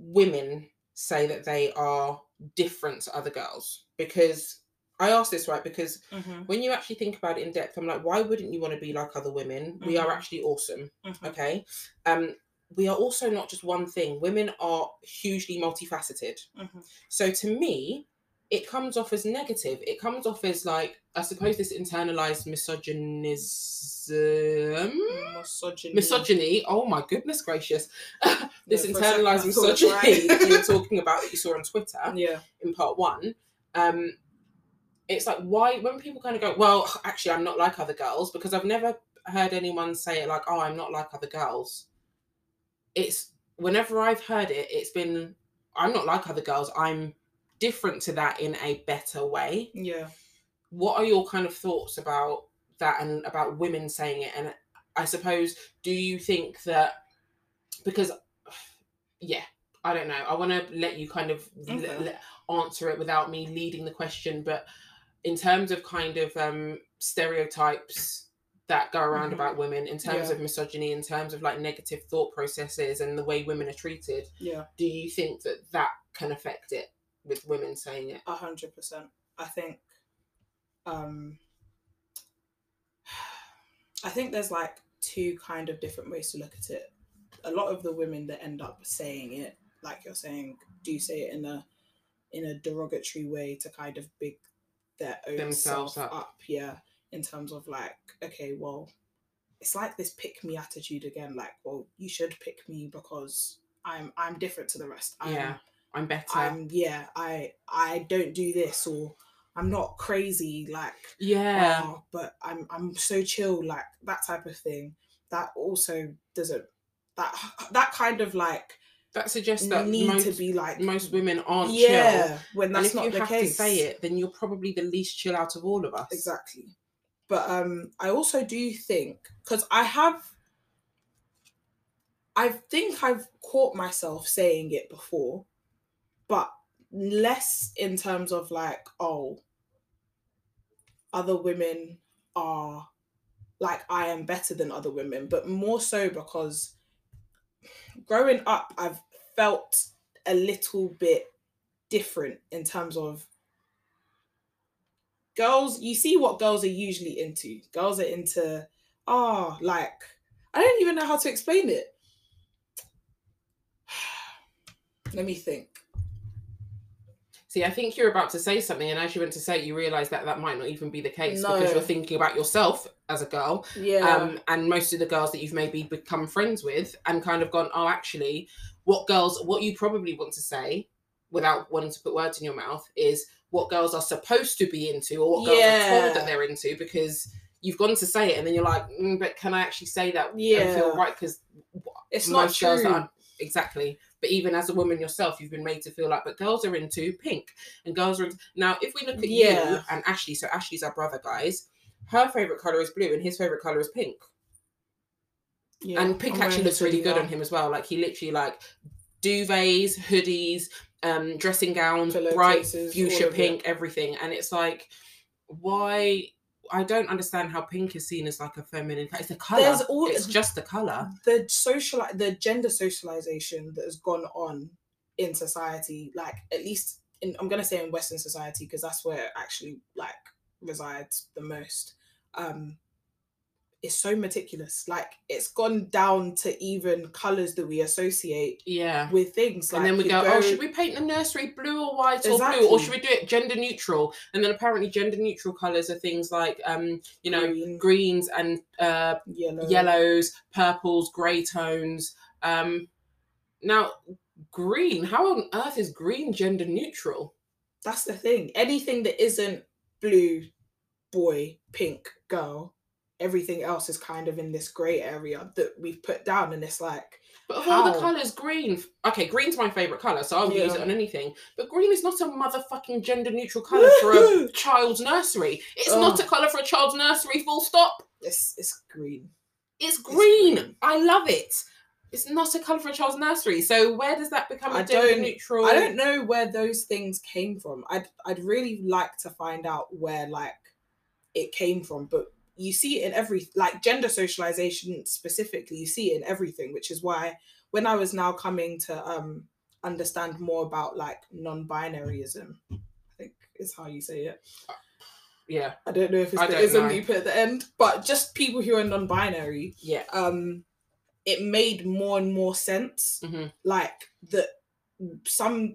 S1: women say that they are different to other girls? Because I ask this right because
S2: Mhm.
S1: when you actually think about it in depth, I'm like, why wouldn't you want to be like other women? We are
S2: Mhm.
S1: actually awesome.
S2: Mhm.
S1: Okay. Um, we are also not just one thing. Women are hugely multifaceted.
S2: Mhm.
S1: So to me, it comes off as negative. It comes off as like, I suppose this internalized misogynism.
S2: Misogyny.
S1: Misogyny. Oh my goodness gracious. this
S2: Yeah, for a second I
S1: internalized
S2: thought it was
S1: misogyny
S2: right.
S1: you were talking about that you saw on Twitter
S2: Yeah.
S1: in part one, um, it's like why when people kind of go, well, actually, I'm not like other girls because I've never heard anyone say it like, oh, I'm not like other girls. It's whenever I've heard it, it's been, I'm not like other girls. I'm different to that in a better way.
S2: Yeah.
S1: What are your kind of thoughts about that and about women saying it? And I suppose, do you think that because, yeah, I don't know. I want to let you kind of
S2: Okay.
S1: l- answer it without me leading the question, but in terms of kind of um, stereotypes that go around
S2: Mhm.
S1: about women, in terms
S2: Yeah.
S1: of misogyny, in terms of like negative thought processes and the way women are treated,
S2: Yeah.
S1: do you think that that can affect it with women saying it?
S2: A hundred percent. I think um I think there's like two kind of different ways to look at it. A lot of the women that end up saying it, like you're saying, do say it in a in a derogatory way to kind of big their own
S1: Themselves
S2: self
S1: up.
S2: up. yeah. In terms of like, okay, well, it's like this pick me attitude again. Like, well, you should pick me because I'm I'm different to the rest. I'm,
S1: yeah, I'm better.
S2: I'm yeah, I I don't do this or I'm not crazy like
S1: yeah,
S2: oh, but I'm I'm so chill like that type of thing. That also doesn't that that kind of like
S1: that suggests that you
S2: need
S1: most,
S2: to be like
S1: most women aren't chill.
S2: yeah when
S1: And
S2: that's
S1: if
S2: not
S1: you
S2: the
S1: have
S2: case.
S1: to say it, then you're probably the least chill out of all of us.
S2: exactly. But um I also do think because I have I think I've caught myself saying it before, but less in terms of like, oh, other women are like I am better than other women, but more so because growing up, I've felt a little bit different in terms of girls. You see what girls are usually into. Girls are into, oh, like, I don't even know how to explain it. Let me think.
S1: See, I think you're about to say something, and as you went to say it, you realise that that might not even be the case
S2: No.
S1: because you're thinking about yourself as a girl,
S2: Yeah.
S1: um, and most of the girls that you've maybe become friends with, and kind of gone, oh, actually, what girls, what you probably want to say, without wanting to put words in your mouth, is what girls are supposed to be into, or what girls are told that they're into, because you've gone to say it, and then you're like, mm, but can I actually say that and
S2: Yeah.
S1: feel right? Because
S2: it's not true.
S1: exactly but even as a woman yourself you've been made to feel like but girls are into pink and girls are into... now if we look at you and ashley so ashley's our brother guys her favorite color is blue and his favorite color is pink.
S2: Yeah,
S1: and pink
S2: I'm
S1: actually looks really good
S2: now.
S1: on him as well like he literally like duvets hoodies um dressing gowns bright fuchsia pink everything. And it's like why I don't understand how pink is seen as like a feminine. It's a color.
S2: There's all-
S1: it's just the color.
S2: the social the gender socialization that has gone on in society like at least in i'm to say in western society because that's where it actually like resides the most um is so meticulous. Like it's gone down to even colors that we associate
S1: Yeah.
S2: with things.
S1: and then we
S2: you
S1: go, oh, should we paint the nursery blue or white or blue, or should we do it gender neutral? And then apparently gender neutral colors are things like, um, you know,
S2: green,
S1: greens and uh,
S2: yellow,
S1: yellows, purples, grey tones. Um, now, green. How on earth is green gender neutral?
S2: That's the thing. Anything that isn't blue, boy, pink, girl, everything else is kind of in this grey area that we've put down, and it's like
S1: But of all the colours, green. Okay, green's my favourite colour, so I'll use it on anything. But green is not a motherfucking gender neutral colour for a child's nursery. It's not
S2: Oh.
S1: a colour for a child's nursery, full stop.
S2: it's it's green.
S1: It's green.
S2: green.
S1: I love it. It's not a colour for a child's nursery. So where does that become a
S2: I
S1: gender neutral?
S2: I don't know where those things came from. I'd I'd really like to find out where like it came from, but you see it in every like gender socialization specifically, you see it in everything, which is why when I was now coming to um understand more about like non-binaryism, I think is how you say it.
S1: Yeah,
S2: I don't know if it's
S1: I
S2: the ism
S1: know.
S2: you put at the end, but just people who are non-binary,
S1: yeah.
S2: um, it made more and more sense.
S1: Mhm.
S2: Like that, some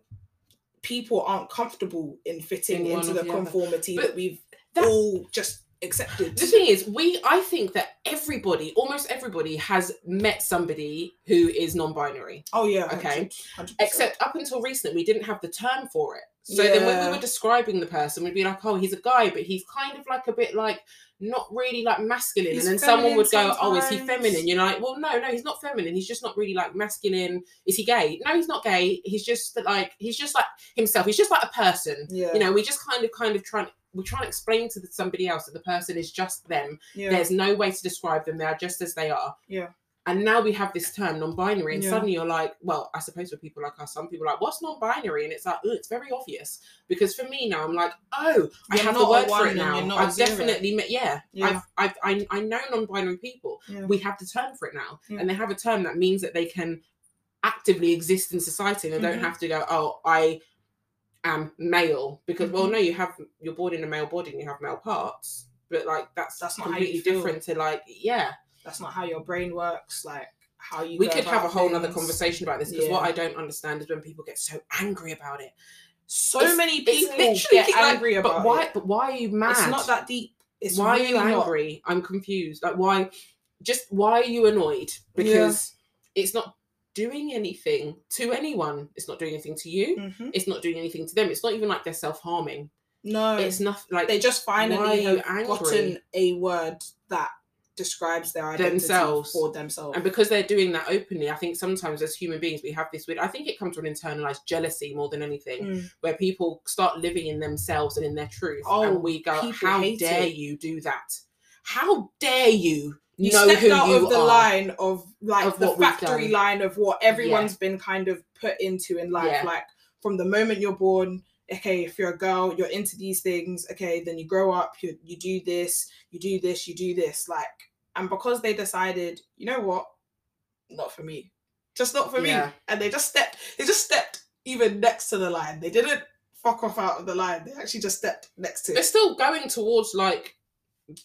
S2: people aren't comfortable in fitting
S1: In
S2: into the
S1: the
S2: conformity that we've all just accepted.
S1: The thing is, we I think that everybody, almost everybody, has met somebody who is non-binary.
S2: oh yeah,
S1: Okay.
S2: 100%.
S1: Except up until recently, we didn't have the term for it. So then when we were describing the person, we'd be like, oh, he's a guy, but he's kind of like a bit like not really like masculine.
S2: He's
S1: and then someone would go, oh, is he feminine? You're like, well, no, no, he's not feminine. He's just not really like masculine. Is he gay? No, he's not gay. He's just like, he's just like himself. He's just like a person.
S2: yeah,
S1: You know, we just kind of, kind of trying, we're trying to explain to the, somebody else that the person is just them.
S2: yeah,
S1: There's no way to describe them. They are just as they are.
S2: Yeah.
S1: And now we have this term non-binary, and
S2: Yeah.
S1: suddenly you're like, well, I suppose for people like us, some people are like, what's non-binary? And it's like, oh, it's very obvious. Because for me now, I'm like, oh, I
S2: You're
S1: have the word for it now.
S2: you're not a
S1: I've definitely met, yeah,
S2: Yeah.
S1: I've, I've, I, I know non-binary people.
S2: yeah.
S1: We have the term for it now, and they have a term that means that they can actively exist in society, and they
S2: Mhm.
S1: don't have to go, oh, I am male, because well,
S2: Mhm.
S1: no, you have you're born in a male body and you have male parts, but like that's
S2: That's not how
S1: completely different to like, yeah
S2: That's not how your brain works. Like how you.
S1: we could have a whole other conversation about this because what I don't understand is when people get so angry about it.
S2: So
S1: It's-
S2: many people get
S1: like,
S2: angry about
S1: but why?
S2: it.
S1: But why are you mad?
S2: It's not that deep. It's
S1: why
S2: really
S1: are you
S2: not.
S1: angry? I'm confused. Like why? Just why are you annoyed? Because it's not doing anything to anyone. It's not doing anything to you.
S2: Mhm.
S1: It's not doing anything to them. It's not even like they're self harming.
S2: No,
S1: It's not like
S2: they just finally have
S1: angry?
S2: gotten a word that describes their identity
S1: Themselves.
S2: for themselves.
S1: And because they're doing that openly, I think sometimes as human beings we have this weird. I think it comes from internalized jealousy more than anything,
S2: Mm.
S1: where people start living in themselves and in their truth,
S2: Oh,
S1: and we go, "How dare
S2: it.
S1: you do that? How dare you,
S2: you
S1: know
S2: stepped out of the
S1: are?"
S2: line of like
S1: Of
S2: the factory line of what everyone's been kind of put into in life.
S1: Yeah.
S2: Like from the moment you're born, okay, if you're a girl, you're into these things. Okay, then you grow up, you you do this, you do this, you do this. Like, and because they decided, you know what, not for me, just not for
S1: Yeah.
S2: me, and they just stepped, they just stepped even next to the line. They didn't fuck off out of the line. They actually just stepped next to it.
S1: They're still going towards like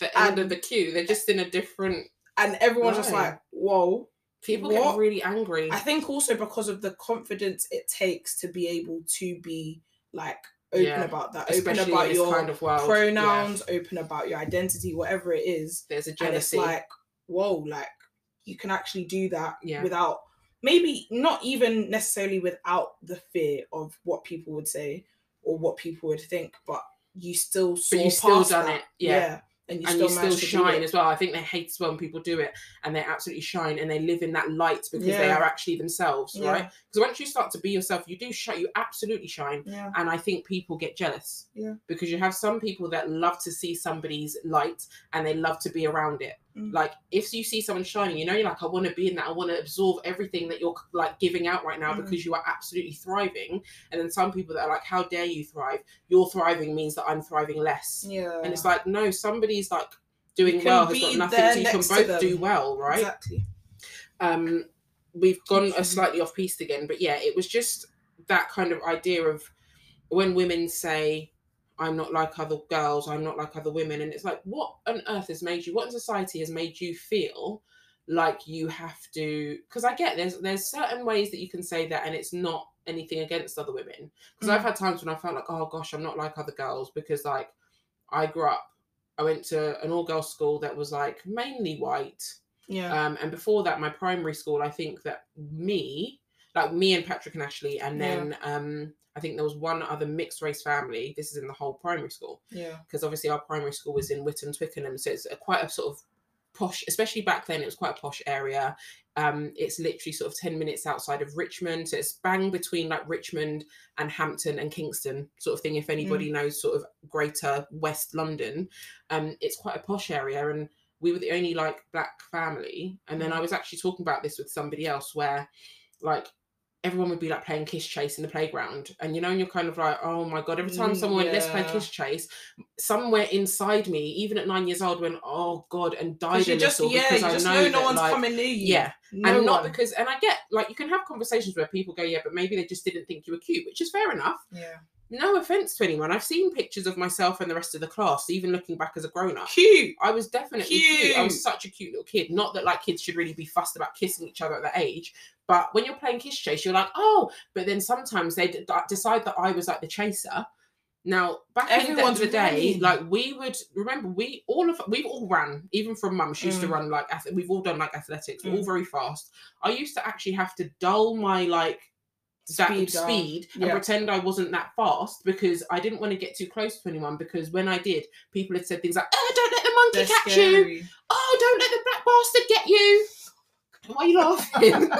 S1: the end of the queue. They're just in a different.
S2: and everyone's just like, whoa.
S1: People
S2: What?
S1: get really angry.
S2: I think also because of the confidence it takes to be able to be like open
S1: Yeah,
S2: about that, open
S1: especially
S2: about your
S1: kind of world. Yeah.
S2: pronouns, open about your identity, whatever it is.
S1: There's a
S2: And it's
S1: jealousy.
S2: like, whoa, like you can actually do that
S1: Yeah.
S2: without maybe not even necessarily without the fear of what people would say or what people would think, but you still saw
S1: you still done
S2: that.
S1: it, yeah.
S2: And you
S1: and
S2: still,
S1: you still
S2: managed to do
S1: shine as well. I think they hate as well when people do it and they absolutely shine and they live in that light because they are actually themselves,
S2: Yeah.
S1: right? Because once you start to be yourself, you do shine. You absolutely shine.
S2: Yeah.
S1: And I think people get jealous.
S2: Yeah.
S1: Because you have some people that love to see somebody's light and they love to be around it.
S2: Mm.
S1: Like if you see someone shining, you know, you're like, I want to be in that. I want to absorb everything that you're like giving out right now
S2: Mm.
S1: because you are absolutely thriving. And then some people that are like, How dare you thrive? Your thriving means that I'm thriving less.
S2: Yeah.
S1: And it's like, no, somebody's like doing well has got nothing to you can both do well, right?
S2: Exactly.
S1: um we've gone a slightly off piece again but yeah it was just that kind of idea of when women say I'm not like other girls, I'm not like other women. And it's like, what on earth has made you, what in society has made you feel like you have to because I get there's there's certain ways that you can say that and it's not anything against other women. Because I've
S2: Mm.
S1: had times when I felt like, oh gosh, I'm not like other girls because like I grew up, I went to an all girls school that was like mainly white.
S2: Yeah.
S1: Um, and before that, my primary school, I think that me, like me and Patrick and Ashley, and
S2: Yeah.
S1: then um, I think there was one other mixed race family. This is in the whole primary school
S2: yeah.
S1: because obviously our primary school was in Whitton, Twickenham, so it's a, quite a sort of posh, especially back then. It was quite a posh area. Um, it's literally sort of ten minutes outside of Richmond, so it's bang between like Richmond and Hampton and Kingston, sort of thing. If anybody knows sort of Greater West London, um, it's quite a posh area, and we were the only like black family. And then
S2: Mm.
S1: I was actually talking about this with somebody else, where like everyone would be like playing kiss chase in the playground. And you know and you're kind of like oh my god every time
S2: Mm,
S1: someone went let's play kiss chase somewhere inside me even at nine years old went oh god and died
S2: you just yeah,
S1: because
S2: you
S1: i
S2: just
S1: know,
S2: know, no
S1: that,
S2: one's
S1: like,
S2: coming near you.
S1: yeah.
S2: No
S1: and not because and i get like you can have conversations where people go yeah but maybe they just didn't think you were cute which is fair enough.
S2: Yeah.
S1: No offense to anyone i've seen pictures of myself and the rest of the class even looking back as a grown-up
S2: Cute.
S1: I was definitely cute. I was such a cute little kid. Not that like kids should really be fussed about kissing each other at that age, but when you're playing kiss chase, you're like, oh. But then sometimes they d- decide that I was like the chaser. Now back
S2: Everyone's
S1: in the, the day, like we would remember we all of we've all ran, even from mum. She used to
S2: Mm.
S1: run like we've all done like athletics. We're all
S2: Mm.
S1: very fast. I used to actually have to dull my like that
S2: Speed
S1: speed, and
S2: Yeah.
S1: pretend I wasn't that fast because I didn't want to get too close to anyone because when I did, people had said things like, "Oh, don't let the monkey
S2: They're
S1: catch you! Oh, don't let the black bastard get you!" Why are you laughing?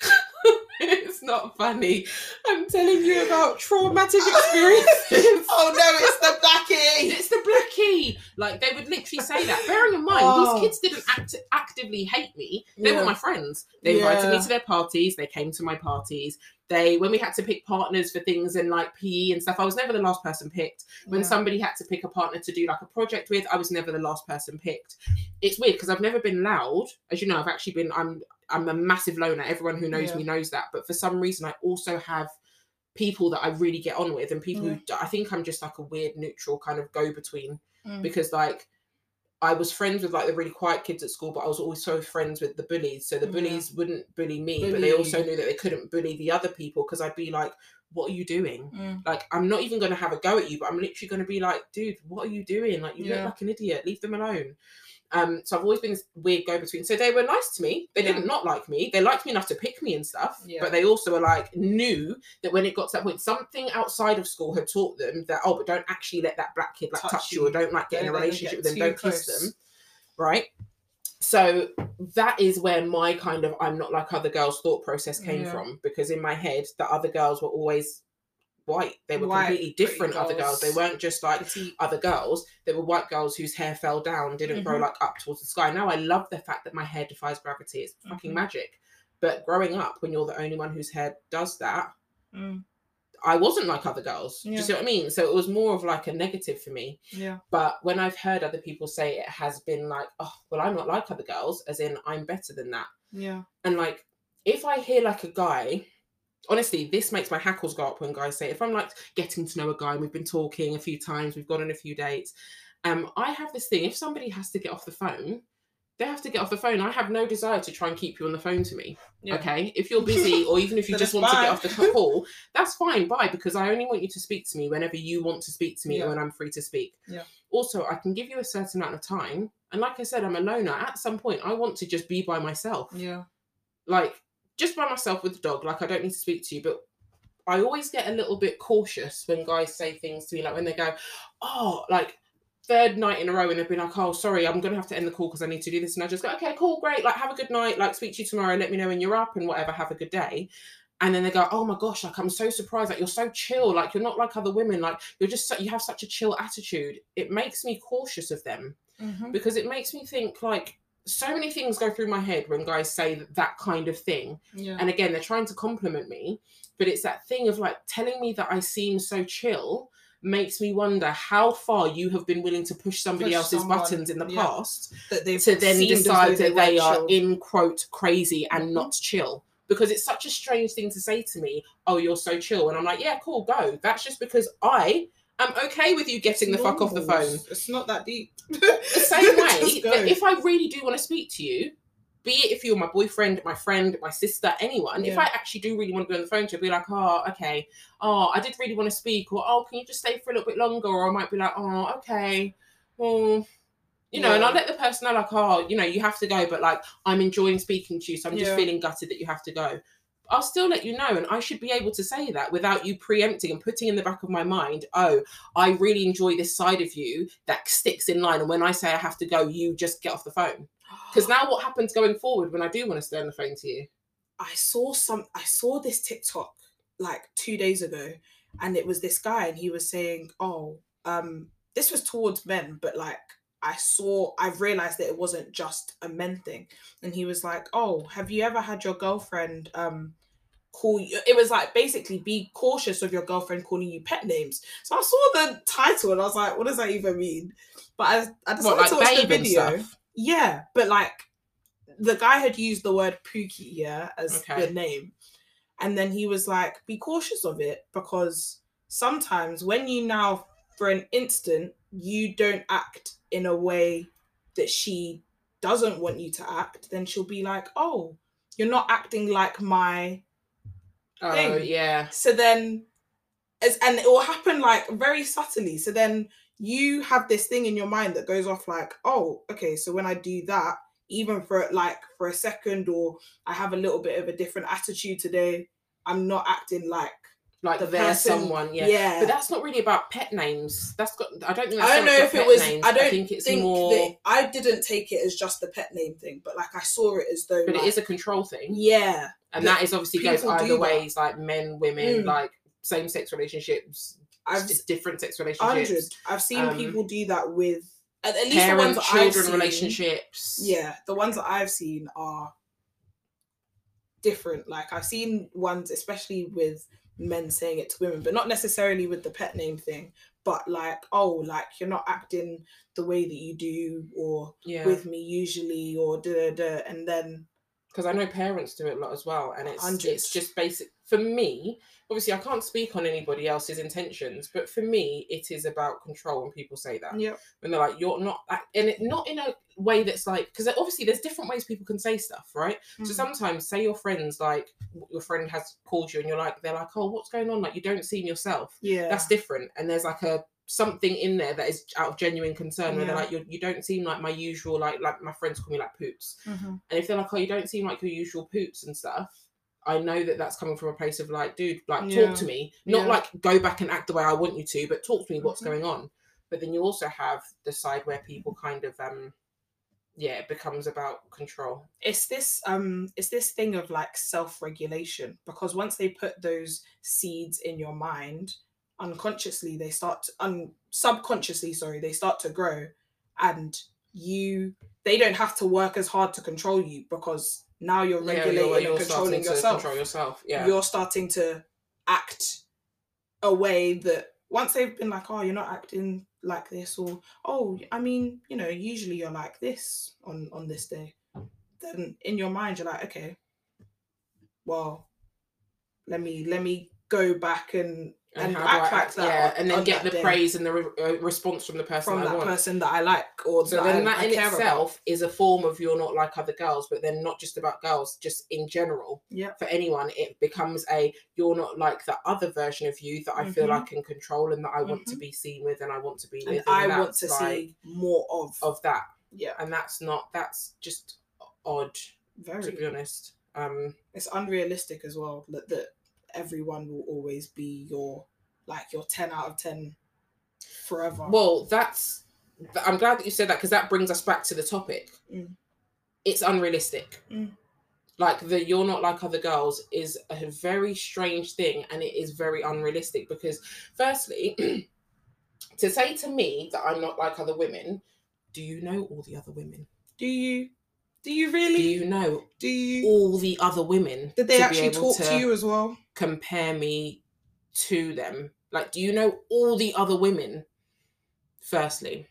S1: it's not funny. I'm telling you about traumatic experiences.
S2: Oh no, it's the blackie.
S1: It's the blackie. Like they would literally say that. Bearing in mind,
S2: Oh.
S1: these kids didn't act- actively hate me. They were my friends. They invited me to their parties. They came to my parties. They, when we had to pick partners for things in like PE and stuff, I was never the last person picked. When
S2: Yeah.
S1: somebody had to pick a partner to do like a project with, I was never the last person picked. It's weird because I've never been loud. As you know, I've actually been. I'm. I'm a massive loner. Everyone who knows
S2: Yeah.
S1: me knows that. But for some reason, I also have people that I really get on with, and people who I think I'm just like a weird neutral kind of go between
S2: Mm.
S1: because like I was friends with like the really quiet kids at school, but I was also friends with the bullies. So the
S2: Yeah.
S1: bullies wouldn't bully me, but they also knew that they couldn't bully the other people because I'd be like, "What are you doing?"
S2: Mm.
S1: Like I'm not even going to have a go at you, but I'm literally going to be like, "Dude, what are you doing? Like you
S2: Yeah.
S1: look like an idiot. Leave them alone." Um, so I've always been this weird go between. So they were nice to me. They
S2: Yeah.
S1: didn't not like me. They liked me enough to pick me and stuff.
S2: Yeah.
S1: But they also were like knew that when it got to that point, something outside of school had taught them that oh, but don't actually let that black kid like touch,
S2: Touch
S1: you or don't like get in a relationship with them. Don't kiss them. Right. So that is where my kind of I'm not like other girls thought process came from because in my head the other girls were always white. They were
S2: White,
S1: completely different other girls. They weren't just like
S2: Petite.
S1: other girls. They were white girls whose hair fell down, didn't grow
S2: Mhm.
S1: like up towards the sky. Now I love the fact that my hair defies gravity. It's fucking
S2: Mhm.
S1: magic. But growing up, when you're the only one whose hair does that,
S2: Mm.
S1: I wasn't like other girls. Do you see what I mean? So it was more of like a negative for me.
S2: Yeah.
S1: But when I've heard other people say it has been like, oh, well, I'm not like other girls, as in I'm better than that.
S2: Yeah.
S1: And like, if I hear like a guy, honestly, this makes my hackles go up when guys say, if I'm like getting to know a guy and we've been talking a few times, we've gone on a few dates, um, I have this thing. If somebody has to get off the phone, they have to get off the phone. I have no desire to try and keep you on the phone to me.
S2: Yeah.
S1: Okay. If you're busy or even if you just want to get off the call, that's fine. Bye. Because I only want you to speak to me whenever you want to speak to me
S2: Yeah.
S1: and when I'm free to speak.
S2: Yeah.
S1: Also, I can give you a certain amount of time. And like I said, I'm a loner. At some point, I want to just be by myself
S2: Yeah.
S1: like just by myself with the dog like i don't need to speak to you but i always get a little bit cautious when guys say things to me like when they go oh like third night in a row and they've been like oh sorry i'm gonna have to end the call because i need to do this and i just go okay cool great like have a good night like speak to you tomorrow let me know when you're up and whatever have a good day and then they go oh my gosh like i'm so surprised like you're so chill like you're not like other women like you're just so, you have such a chill attitude it makes me cautious of them
S2: Mhm.
S1: because it makes me think like so many things go through my head when guys say that, that kind of thing
S2: Yeah.
S1: and again they're trying to compliment me but it's that thing of like telling me that i seem so chill makes me wonder how far you have been willing to push somebody
S2: Push
S1: else's
S2: someone,
S1: buttons in the
S2: yeah.
S1: past
S2: that
S1: to then decide that they
S2: weren't
S1: are
S2: chill.
S1: in quote crazy and
S2: Mhm.
S1: not chill because it's such a strange thing to say to me. Oh, you're so chill, and I'm like, yeah, cool, go. That's just because I am okay with you getting the fuck off the phone.
S2: It's not that deep.
S1: The same way that if I really do want to speak to you, be it if you're my boyfriend, my friend, my sister, anyone, if I actually do really want to be on the phone to you, be like, oh, okay, oh, I did really want to speak, or oh, can you just stay for a little bit longer? Or I might be like, oh, okay, well, you know, and I'll let the person know, like, oh, you know, you have to go, but like, I'm enjoying speaking to you, so I'm just feeling gutted that you have to go. I'll still let you know, and I should be able to say that without you preempting and putting in the back of my mind, oh, I really enjoy this side of you that sticks in line. And when I say I have to go, you just get off the phone. Because now what happens going forward when I do want to stay on the phone to you?
S2: I saw some I saw this TikTok like two days ago and it was this guy and he was saying, Oh, um, this was towards men, but like I saw I've realized that it wasn't just a men thing. And he was like, Oh, have you ever had your girlfriend um call you it was like basically be cautious of your girlfriend calling you pet names. So I saw the title and I was like, what does that even mean? But I I decided
S1: What, like
S2: to watch the video. Yeah, but like the guy had used the word Pookie, yeah, as
S1: Okay.
S2: the name. And then he was like, be cautious of it because sometimes when you now, for an instant, you don't act in a way that she doesn't want you to act, then she'll be like, oh, you're not acting like my.
S1: Oh,
S2: Thing.
S1: yeah.
S2: So then, as, and it will happen like very subtly. So then you have this thing in your mind that goes off like, oh, okay, so when I do that, even for like for a second, or I have a little bit of a different attitude today, I'm not acting like
S1: Like
S2: The
S1: there's
S2: person-
S1: someone, yeah.
S2: yeah.
S1: But that's not really about pet names. That's got. I don't think.
S2: I don't know if it was.
S1: Names.
S2: I don't
S1: think it's
S2: think
S1: more.
S2: that I didn't take it as just the pet name thing, but like I saw it as though.
S1: but
S2: like,
S1: it is a control thing,
S2: yeah,
S1: and
S2: that
S1: that is obviously goes either
S2: that.
S1: ways. Like men, women,
S2: Mm.
S1: like same sex relationships,
S2: I've
S1: just different sex relationships,
S2: I've seen
S1: Um,
S2: people do that with at, at least the ones
S1: children
S2: seen,
S1: relationships.
S2: Yeah, the ones that I've seen are different. Like I've seen ones, especially with men saying it to women, but not necessarily with the pet name thing. But like, oh, like you're not acting the way that you do, or
S1: yeah.
S2: with me usually, or da da da, and then
S1: because I know parents do it a lot as well, and it's it's just basic for me. Obviously, I can't speak on anybody else's intentions, but for me, it is about control. When people say that,
S2: yeah,
S1: when they're like, "You're not," and it not in a way that's like, because obviously there's different ways people can say stuff, right?
S2: Mm.
S1: So sometimes, say your friends like your friend has called you, and you're like, they're like, "Oh, what's going on?" Like you don't seem yourself.
S2: yeah,
S1: That's different, and there's like a something in there that is out of genuine concern where they're like you you don't seem like my usual like like my friends call me like poops
S2: Mhm.
S1: and if they're like, oh, you don't seem like your usual poops and stuff, I know that that's coming from a place of like, dude, like
S2: Yeah.
S1: talk to me, not
S2: Yeah.
S1: like go back and act the way I want you to, but talk to me what's
S2: Mhm.
S1: going on. But then you also have the side where people kind of, um, yeah, it becomes about control.
S2: it's this um it's this thing of like self-regulation because once they put those seeds in your mind unconsciously they start to, un, subconsciously sorry they start to grow and you they don't have to work as hard to control you because now you're
S1: Yeah,
S2: regulating
S1: you're, you're
S2: and controlling yourself
S1: control yourself. Yeah,
S2: you're starting to act a way that once they've been like, oh, you're not acting like this, or oh, I mean, you know, usually you're like this on on this day. Then in your mind, you're like, okay, well, let me let me go back and and,
S1: how do I
S2: act like
S1: act-
S2: that,
S1: yeah,
S2: on-
S1: and then get the
S2: day
S1: praise and the re- uh, response from the person
S2: from
S1: I
S2: that person that I like or
S1: So
S2: that
S1: then that
S2: I
S1: in
S2: care about.
S1: itself is a form of you're not like other girls, but then not just about girls, just in general.
S2: Yeah.
S1: For anyone, it becomes a you're not like the other version of you that I feel
S2: Mhm.
S1: I can control and that I want to
S2: Mhm.
S1: be seen with and I want to be
S2: and
S1: with.
S2: I
S1: and
S2: want to
S1: like,
S2: see more of.
S1: of that.
S2: yeah,
S1: And that's not that's just odd,
S2: very to
S1: be honest. Um
S2: it's unrealistic as well that, that everyone will always be your like your 10 out of 10 forever
S1: well that's I'm glad that you said that because that brings us back to the topic.
S2: Mm.
S1: It's unrealistic.
S2: Mm.
S1: like the you're not like other girls is a very strange thing and it is very unrealistic because firstly to say to me that i'm not like other women do you know all the other women
S2: do you do you really?
S1: do you know
S2: do you
S1: all the other women
S2: did they
S1: to
S2: actually talk to, you as well
S1: compare me to them like do you know all the other women firstly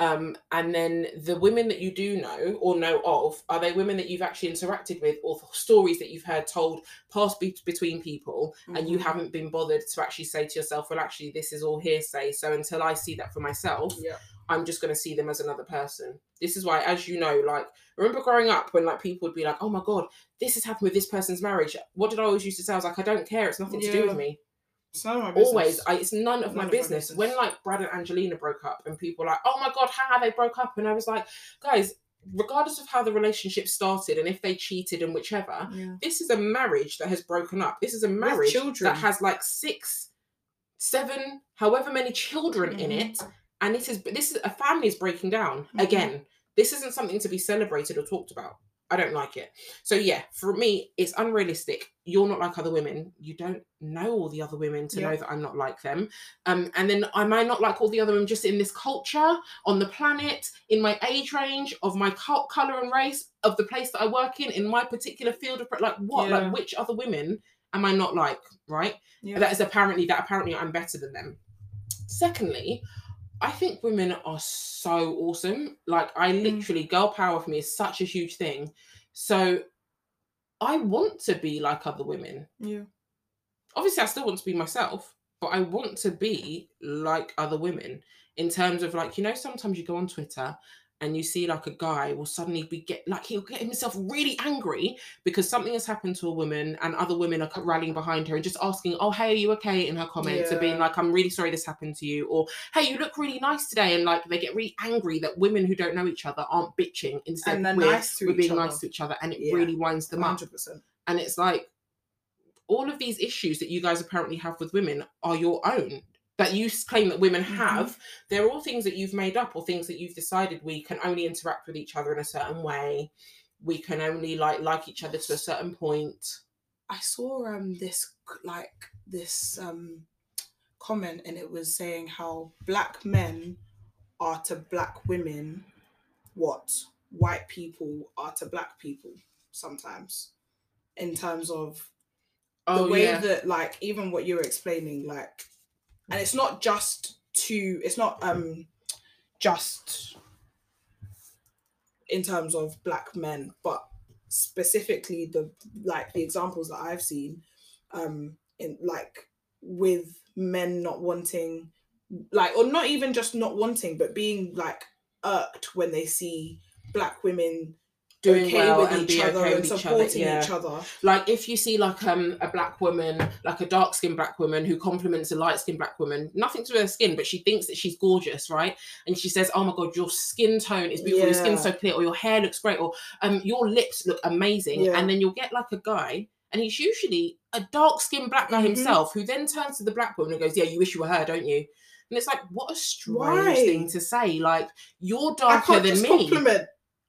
S1: Um, and then the women that you do know or know of, are they women that you've actually interacted with or stories that you've heard told past be- between people and you
S2: Mhm.
S1: haven't been bothered to actually say to yourself, well, actually, this is all hearsay. So until I see that for myself,
S2: Yeah.
S1: I'm just going to see them as another person. This is why, as you know, like, remember growing up when like people would be like, oh my God, this has happened with this person's marriage. What did I always used to say? I was like, I don't care. It's nothing to do with me
S2: It's none of my business.
S1: always I, it's none of
S2: None
S1: my
S2: of my
S1: business.
S2: business.
S1: when like brad and angelina broke up and people were like oh my god how they broke up and i was like guys regardless of how the relationship started and if they cheated and whichever
S2: Yeah.
S1: this is a marriage that has broken up this is a marriage
S2: children.
S1: that has like six seven however many children in
S2: Mhm.
S1: it and this is this is a family is breaking down
S2: Mhm.
S1: again this isn't something to be celebrated or talked about i don't like it so yeah for me it's unrealistic you're not like other women you don't know all the other women to
S2: Yeah.
S1: know that i'm not like them um and then i might not like all the other women just in this culture on the planet in my age range of my cult color and race of the place that i work in in my particular field of like what
S2: Yeah.
S1: like which other women am i not like right
S2: Yeah.
S1: that is apparently that apparently I'm better than them. Secondly, I think women are so awesome. Like I
S2: Mm.
S1: literally girl power for me is such a huge thing. So I want to be like other women.
S2: yeah.
S1: Obviously I still want to be myself, but I want to be like other women in terms of like you know sometimes you go on Twitter and you see like a guy will suddenly be get like he'll get himself really angry because something has happened to a woman and other women are rallying behind her and just asking, "Oh, hey, are you okay?" in her comments and being like, "I'm really sorry this happened to you," or "Hey, you look really nice today," and like they get really angry that women who don't know each other aren't bitching instead
S2: And
S1: we're,
S2: nice
S1: we're being
S2: other.
S1: nice to each other, and it
S2: Yeah.
S1: really winds them up.
S2: 100%.
S1: And it's like all of these issues that you guys apparently have with women are your own that you claim that women
S2: Mhm.
S1: have. They're all things that you've made up or things that you've decided we can only interact with each other in a certain way. We can only like like each other to a certain point.
S2: I saw um this like this um comment and it was saying how black men are to black women what white people are to black people sometimes in terms of the
S1: Oh
S2: way
S1: yeah.
S2: that like even what you were explaining like and it's not just to it's not um just in terms of black men but specifically the like the examples that i've seen um in like with men not wanting like or not even just not wanting but being like irked when they see black women
S1: Doing
S2: okay
S1: well
S2: with
S1: and
S2: each
S1: be
S2: other
S1: okay
S2: and
S1: with each other.
S2: supporting
S1: Yeah.
S2: each other
S1: like if you see like um a black woman like a dark skinned black woman who compliments a light skinned black woman nothing to do with her skin but she thinks that she's gorgeous right and she says oh my god your skin tone is beautiful your skin's so clear or your hair looks great or um your lips look amazing
S2: Yeah.
S1: and then you'll get like a guy and he's usually a dark skinned black guy
S2: Mhm.
S1: himself who then turns to the black woman and goes yeah you wish you were her don't you and it's like what a strange
S2: Why?
S1: thing to say like you're darker than me
S2: compliment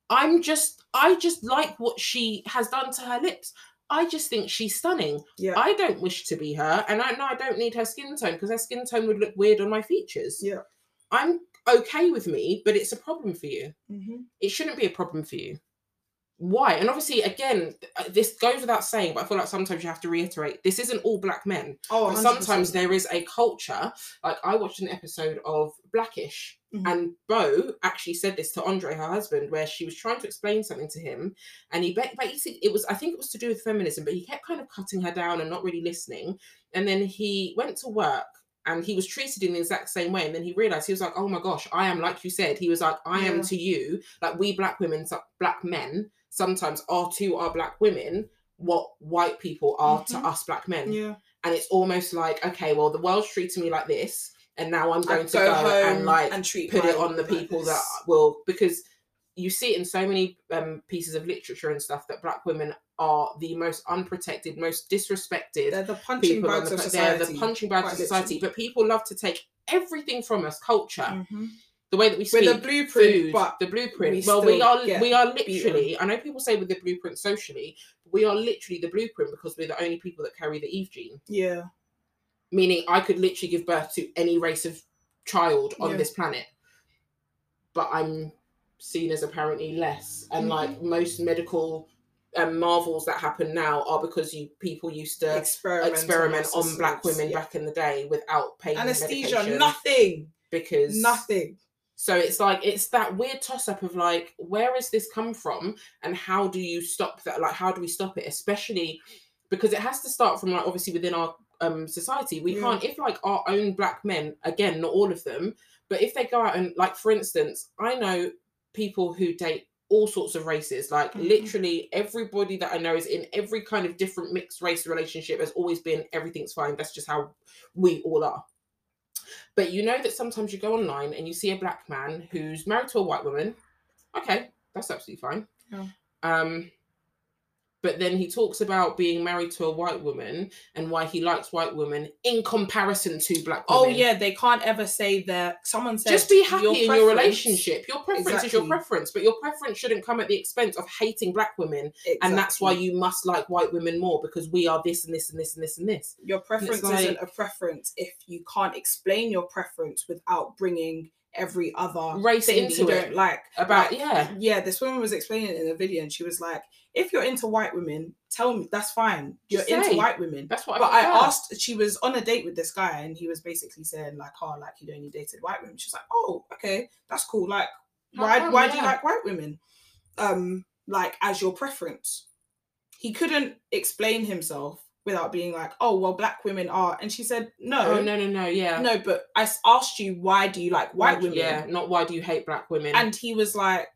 S1: I'm just I just like what she has done to her lips. I just think she's stunning.
S2: yeah
S1: I don't wish to be her, and I know I don't need her skin tone because her skin tone would look weird on my features.
S2: Yeah.
S1: I'm okay with me, but it's a problem for you.
S2: Mhm.
S1: It shouldn't be a problem for you. Why? And obviously, again, this goes without saying, but I feel like sometimes you have to reiterate this isn't all black men.
S2: oh
S1: sometimes there is a culture. Like I watched an episode of Blackish,
S2: Mhm.
S1: and Bow actually said this to Andre, her husband, where she was trying to explain something to him, and he basically it was I think it was to do with feminism, but he kept kind of cutting her down and not really listening. And then he went to work. And he was treated in the exact same way. And then he realized he was like, oh my gosh, I am, like you said, he was like, I am to you, like we black women, black men sometimes are to our black women what white people are
S2: Mhm.
S1: to us black men
S2: yeah
S1: and it's almost like okay well the world's treating me like this and now i'm going
S2: I'd
S1: to go,
S2: home
S1: and like and
S2: treat
S1: put it on the
S2: woman like
S1: people that will because you see it in so many um, pieces of literature and stuff that black women are the most unprotected most disrespected
S2: they're the punching
S1: people
S2: bags
S1: the,
S2: of society
S1: they're the punching bags of society
S2: literally.
S1: but people love to take everything from us culture
S2: Mhm.
S1: The way that we
S2: with the blueprint
S1: food,
S2: but
S1: the blueprint.
S2: we
S1: well, we are we are literally. I know people say with the blueprint socially, but we are literally the blueprint because we're the only people that carry the Eve gene.
S2: yeah
S1: Meaning, I could literally give birth to any race of child on
S2: Yeah.
S1: this planet, but I'm seen as apparently less. And
S2: Mhm.
S1: like most medical um, marvels that happen now are because you people used to
S2: experiment
S1: experiment on black women
S2: yeah.
S1: back in the day without pain
S2: anesthesia nothing
S1: because
S2: nothing
S1: So it's like it's that weird toss up of like, where has this come from, and how do you stop that? Like, how do we stop it? Especially because it has to start from like obviously within our um society. We
S2: Yeah.
S1: can't if like our own black men, again, not all of them, but if they go out and like for instance, I know people who date all sorts of races. Like
S2: Mhm.
S1: literally everybody that I know is in every kind of different mixed race relationship has always been everything's fine. That's just how we all are. But you know that sometimes you go online and you see a black man who's married to a white woman. Okay, that's absolutely fine.
S2: Yeah.
S1: Um, but then he talks about being married to a white woman and why he likes white women in comparison to black oh, women.
S2: Oh yeah, they can't ever say that. Someone said
S1: Just be happy
S2: your
S1: in your relationship. Your preference is your preference, but your preference shouldn't come at the expense of hating black women. And that's why you must like white women more because we are this and this and this and this and this.
S2: your preference
S1: like-
S2: isn't a preference if you can't explain your preference without bringing every other
S1: Race into
S2: you
S1: it.
S2: don't like.
S1: About
S2: Like,
S1: yeah.
S2: yeah, this woman was explaining it in a video, and she was like, "If you're into white women, tell me that's fine. You're into white women."
S1: That's what
S2: But
S1: I,
S2: I asked, she was on a date with this guy, and he was basically saying like, "Oh, like he'd only dated white women." She's like, "Oh, okay, that's cool. Like, why why do you like white women? Um, like as your preference." He couldn't explain himself without being like, "Oh, well, black women are," and she said, "No,
S1: Oh no no no yeah.
S2: no." But I asked you, "Why do you like white women?"
S1: Yeah, not why do you hate black women?
S2: and he was like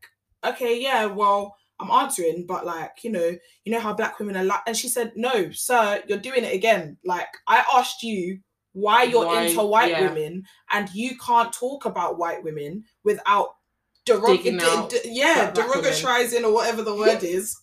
S2: okay yeah well i'm answering but like you know you know how black women are like and she said no sir you're doing it again like i asked you why you're
S1: Why-
S2: into white
S1: yeah.
S2: women and you can't talk about white women without derog- d- d- yeah derogatizing or whatever the word is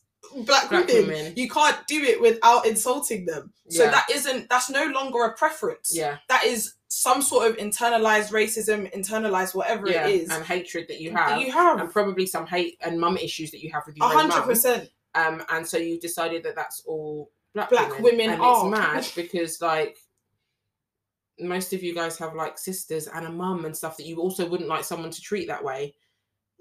S2: black,
S1: Black
S2: women.
S1: women.
S2: you can't do it without insulting them so
S1: Yeah.
S2: that isn't that's no longer a preference
S1: yeah,
S2: that is some sort of internalized racism internalized whatever
S1: yeah,
S2: it is
S1: and hatred that you
S2: that
S1: have,
S2: you have
S1: and probably some hate and mum issues that you have with your
S2: hundred percent.
S1: Um, and so you decided that that's all black,
S2: Black
S1: women,
S2: women
S1: and
S2: are.
S1: it's mad because like most of you guys have like sisters and a mum and stuff that you also wouldn't like someone to treat that way.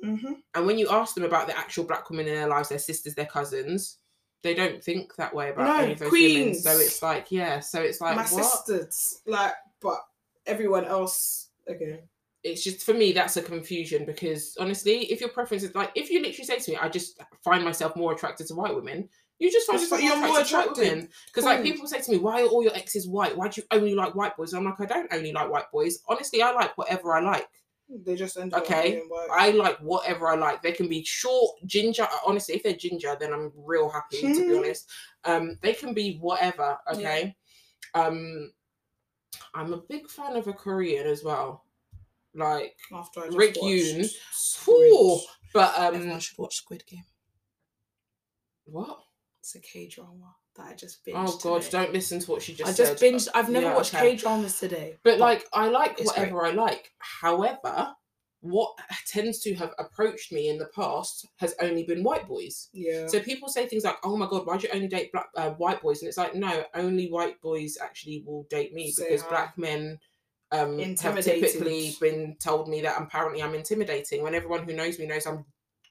S2: Mm-hmm.
S1: And when you ask them about the actual black women in their lives, their sisters, their cousins, they don't think that way about
S2: No,
S1: any of those women. So it's like, yeah, so it's like
S2: My
S1: what?
S2: sisters, like, but everyone else, okay.
S1: it's just for me that's a confusion because honestly, if your preference is like if you literally say to me, I just find myself more attracted to white women, you just find yourself more
S2: you're more
S1: attracted to white
S2: attracted.
S1: women. Because like people say to me, Why are all your exes white? Why do you only like white boys? And I'm like, I don't only like white boys. Honestly, I like whatever I like.
S2: They just end up
S1: Okay. I like whatever I like. They can be short, ginger. Honestly, if they're ginger, then I'm real happy to be honest. Um, they can be whatever. Okay. Um, I'm a big fan of a Korean as well. Like,
S2: After I
S1: Rick Yoon. Whew, but
S2: Everyone
S1: um,
S2: should watch Squid Game.
S1: what?
S2: It's a K drama that I just binged.
S1: Oh god,
S2: today.
S1: don't listen to what she just
S2: I just
S1: said.
S2: binged. I've never
S1: Yeah,
S2: watched
S1: okay.
S2: K dramas today.
S1: But like, I like
S2: it's great.
S1: whatever I like. However, what tends to have approached me in the past has only been white boys.
S2: yeah,
S1: So people say things like, "Oh my god, why do you only date black uh, white boys?" And it's like, no, only white boys actually will date me because black men um, have typically been told me that apparently I'm intimidating. When everyone who knows me knows I'm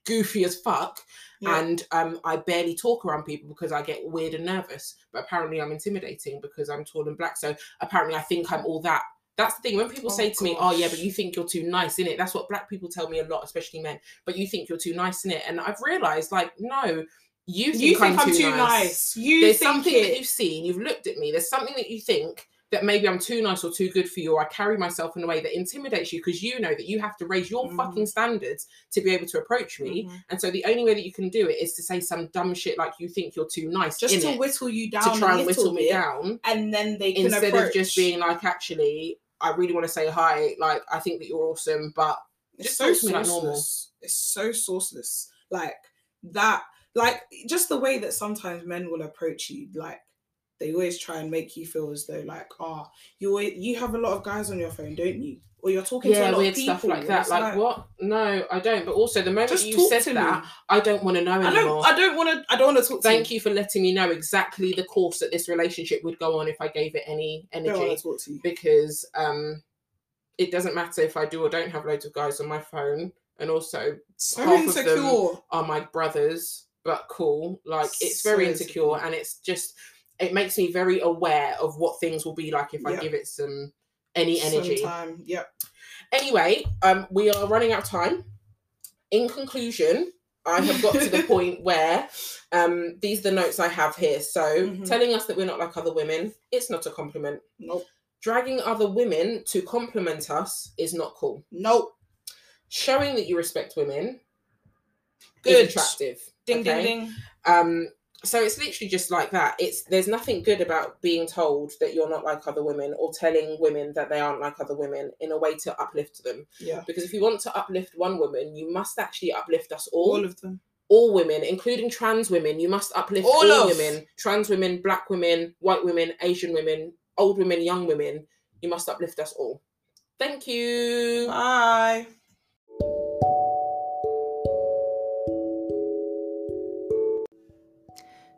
S1: goofy as fuck,
S2: yeah.
S1: and um, I barely talk around people because I get weird and nervous. But apparently, I'm intimidating because I'm tall and black. So apparently, I think I'm all that. That's the thing. When people
S2: Oh,
S1: say to me, "Oh yeah, but you think you're too nice in it," that's what black people tell me a lot, especially men. But you think you're too nice in it, and I've realised, like, no, you think,
S2: you think
S1: I'm, too, nice.
S2: nice. You
S1: There's
S2: think
S1: something
S2: it.
S1: that you've seen. You've looked at me. There's something that you think that maybe I'm too nice or too good for you, or I carry myself in a way that intimidates you because you know that you have to raise your
S2: Mhm.
S1: fucking standards to be able to approach me.
S2: Mhm.
S1: And so the only way that you can do it is to say some dumb shit like you think you're too nice
S2: Just to
S1: it,
S2: whittle you down
S1: to try and whittle me down
S2: and then they can
S1: instead
S2: approach.
S1: of just being like, actually, I really want to say hi. Like, I think that you're awesome, but
S2: It's
S1: Just
S2: so
S1: me like normal.
S2: sourceless. It's so sourceless. Like that. Like just the way that sometimes men will approach you. Like they always try and make you feel as though like, oh, you always, you have a lot of guys on your phone, don't you? Or you're talking to a
S1: yeah,
S2: lot
S1: weird
S2: of people.
S1: stuff like that.
S2: it's
S1: Like, what? No, I don't. But also, the moment you said that,
S2: me.
S1: I don't want to know
S2: I
S1: anymore.
S2: don't. I don't want to. I don't want to talk.
S1: Thank you for letting me know exactly the course that this relationship would go on if I gave it any
S2: I don't
S1: energy.
S2: want to talk to you.
S1: because um it doesn't matter if I do or don't have loads of guys on my phone, and also
S2: So
S1: half of them are my brothers, but cool. Like it's very insecure,
S2: insecure.
S1: and it's just it makes me very aware of what things will be like if I give it some any energy.
S2: Sometime. Yep.
S1: Anyway, um, we are running out of time. In conclusion, I have got to the point where um, these are the notes I have here. So,
S2: Mhm.
S1: telling us that we're not like other women, it's not a compliment.
S2: Nope.
S1: Dragging other women to compliment us is not cool.
S2: Nope.
S1: Showing that you respect women
S2: Good.
S1: is attractive.
S2: Ding
S1: okay?
S2: ding ding.
S1: Um, so it's literally just like that. It's there's nothing good about being told that you're not like other women or telling women that they aren't like other women in a way to uplift them.
S2: Yeah.
S1: Because if you want to uplift one woman, you must actually uplift us all.
S2: All of them.
S1: all women, including trans women. You must uplift
S2: All
S1: all,
S2: of.
S1: women, trans women, black women, white women, Asian women, old women, young women. You must uplift us all. Thank you.
S2: Bye.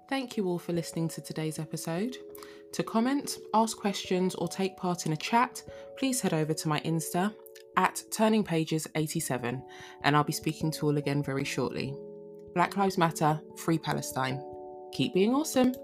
S1: Thank you all for listening to today's episode. To comment, ask questions, or take part in a chat, please head over to my Insta at Turning Pages 87 and I'll be speaking to all again very shortly. Black Lives Matter, Free Palestine. Keep being awesome.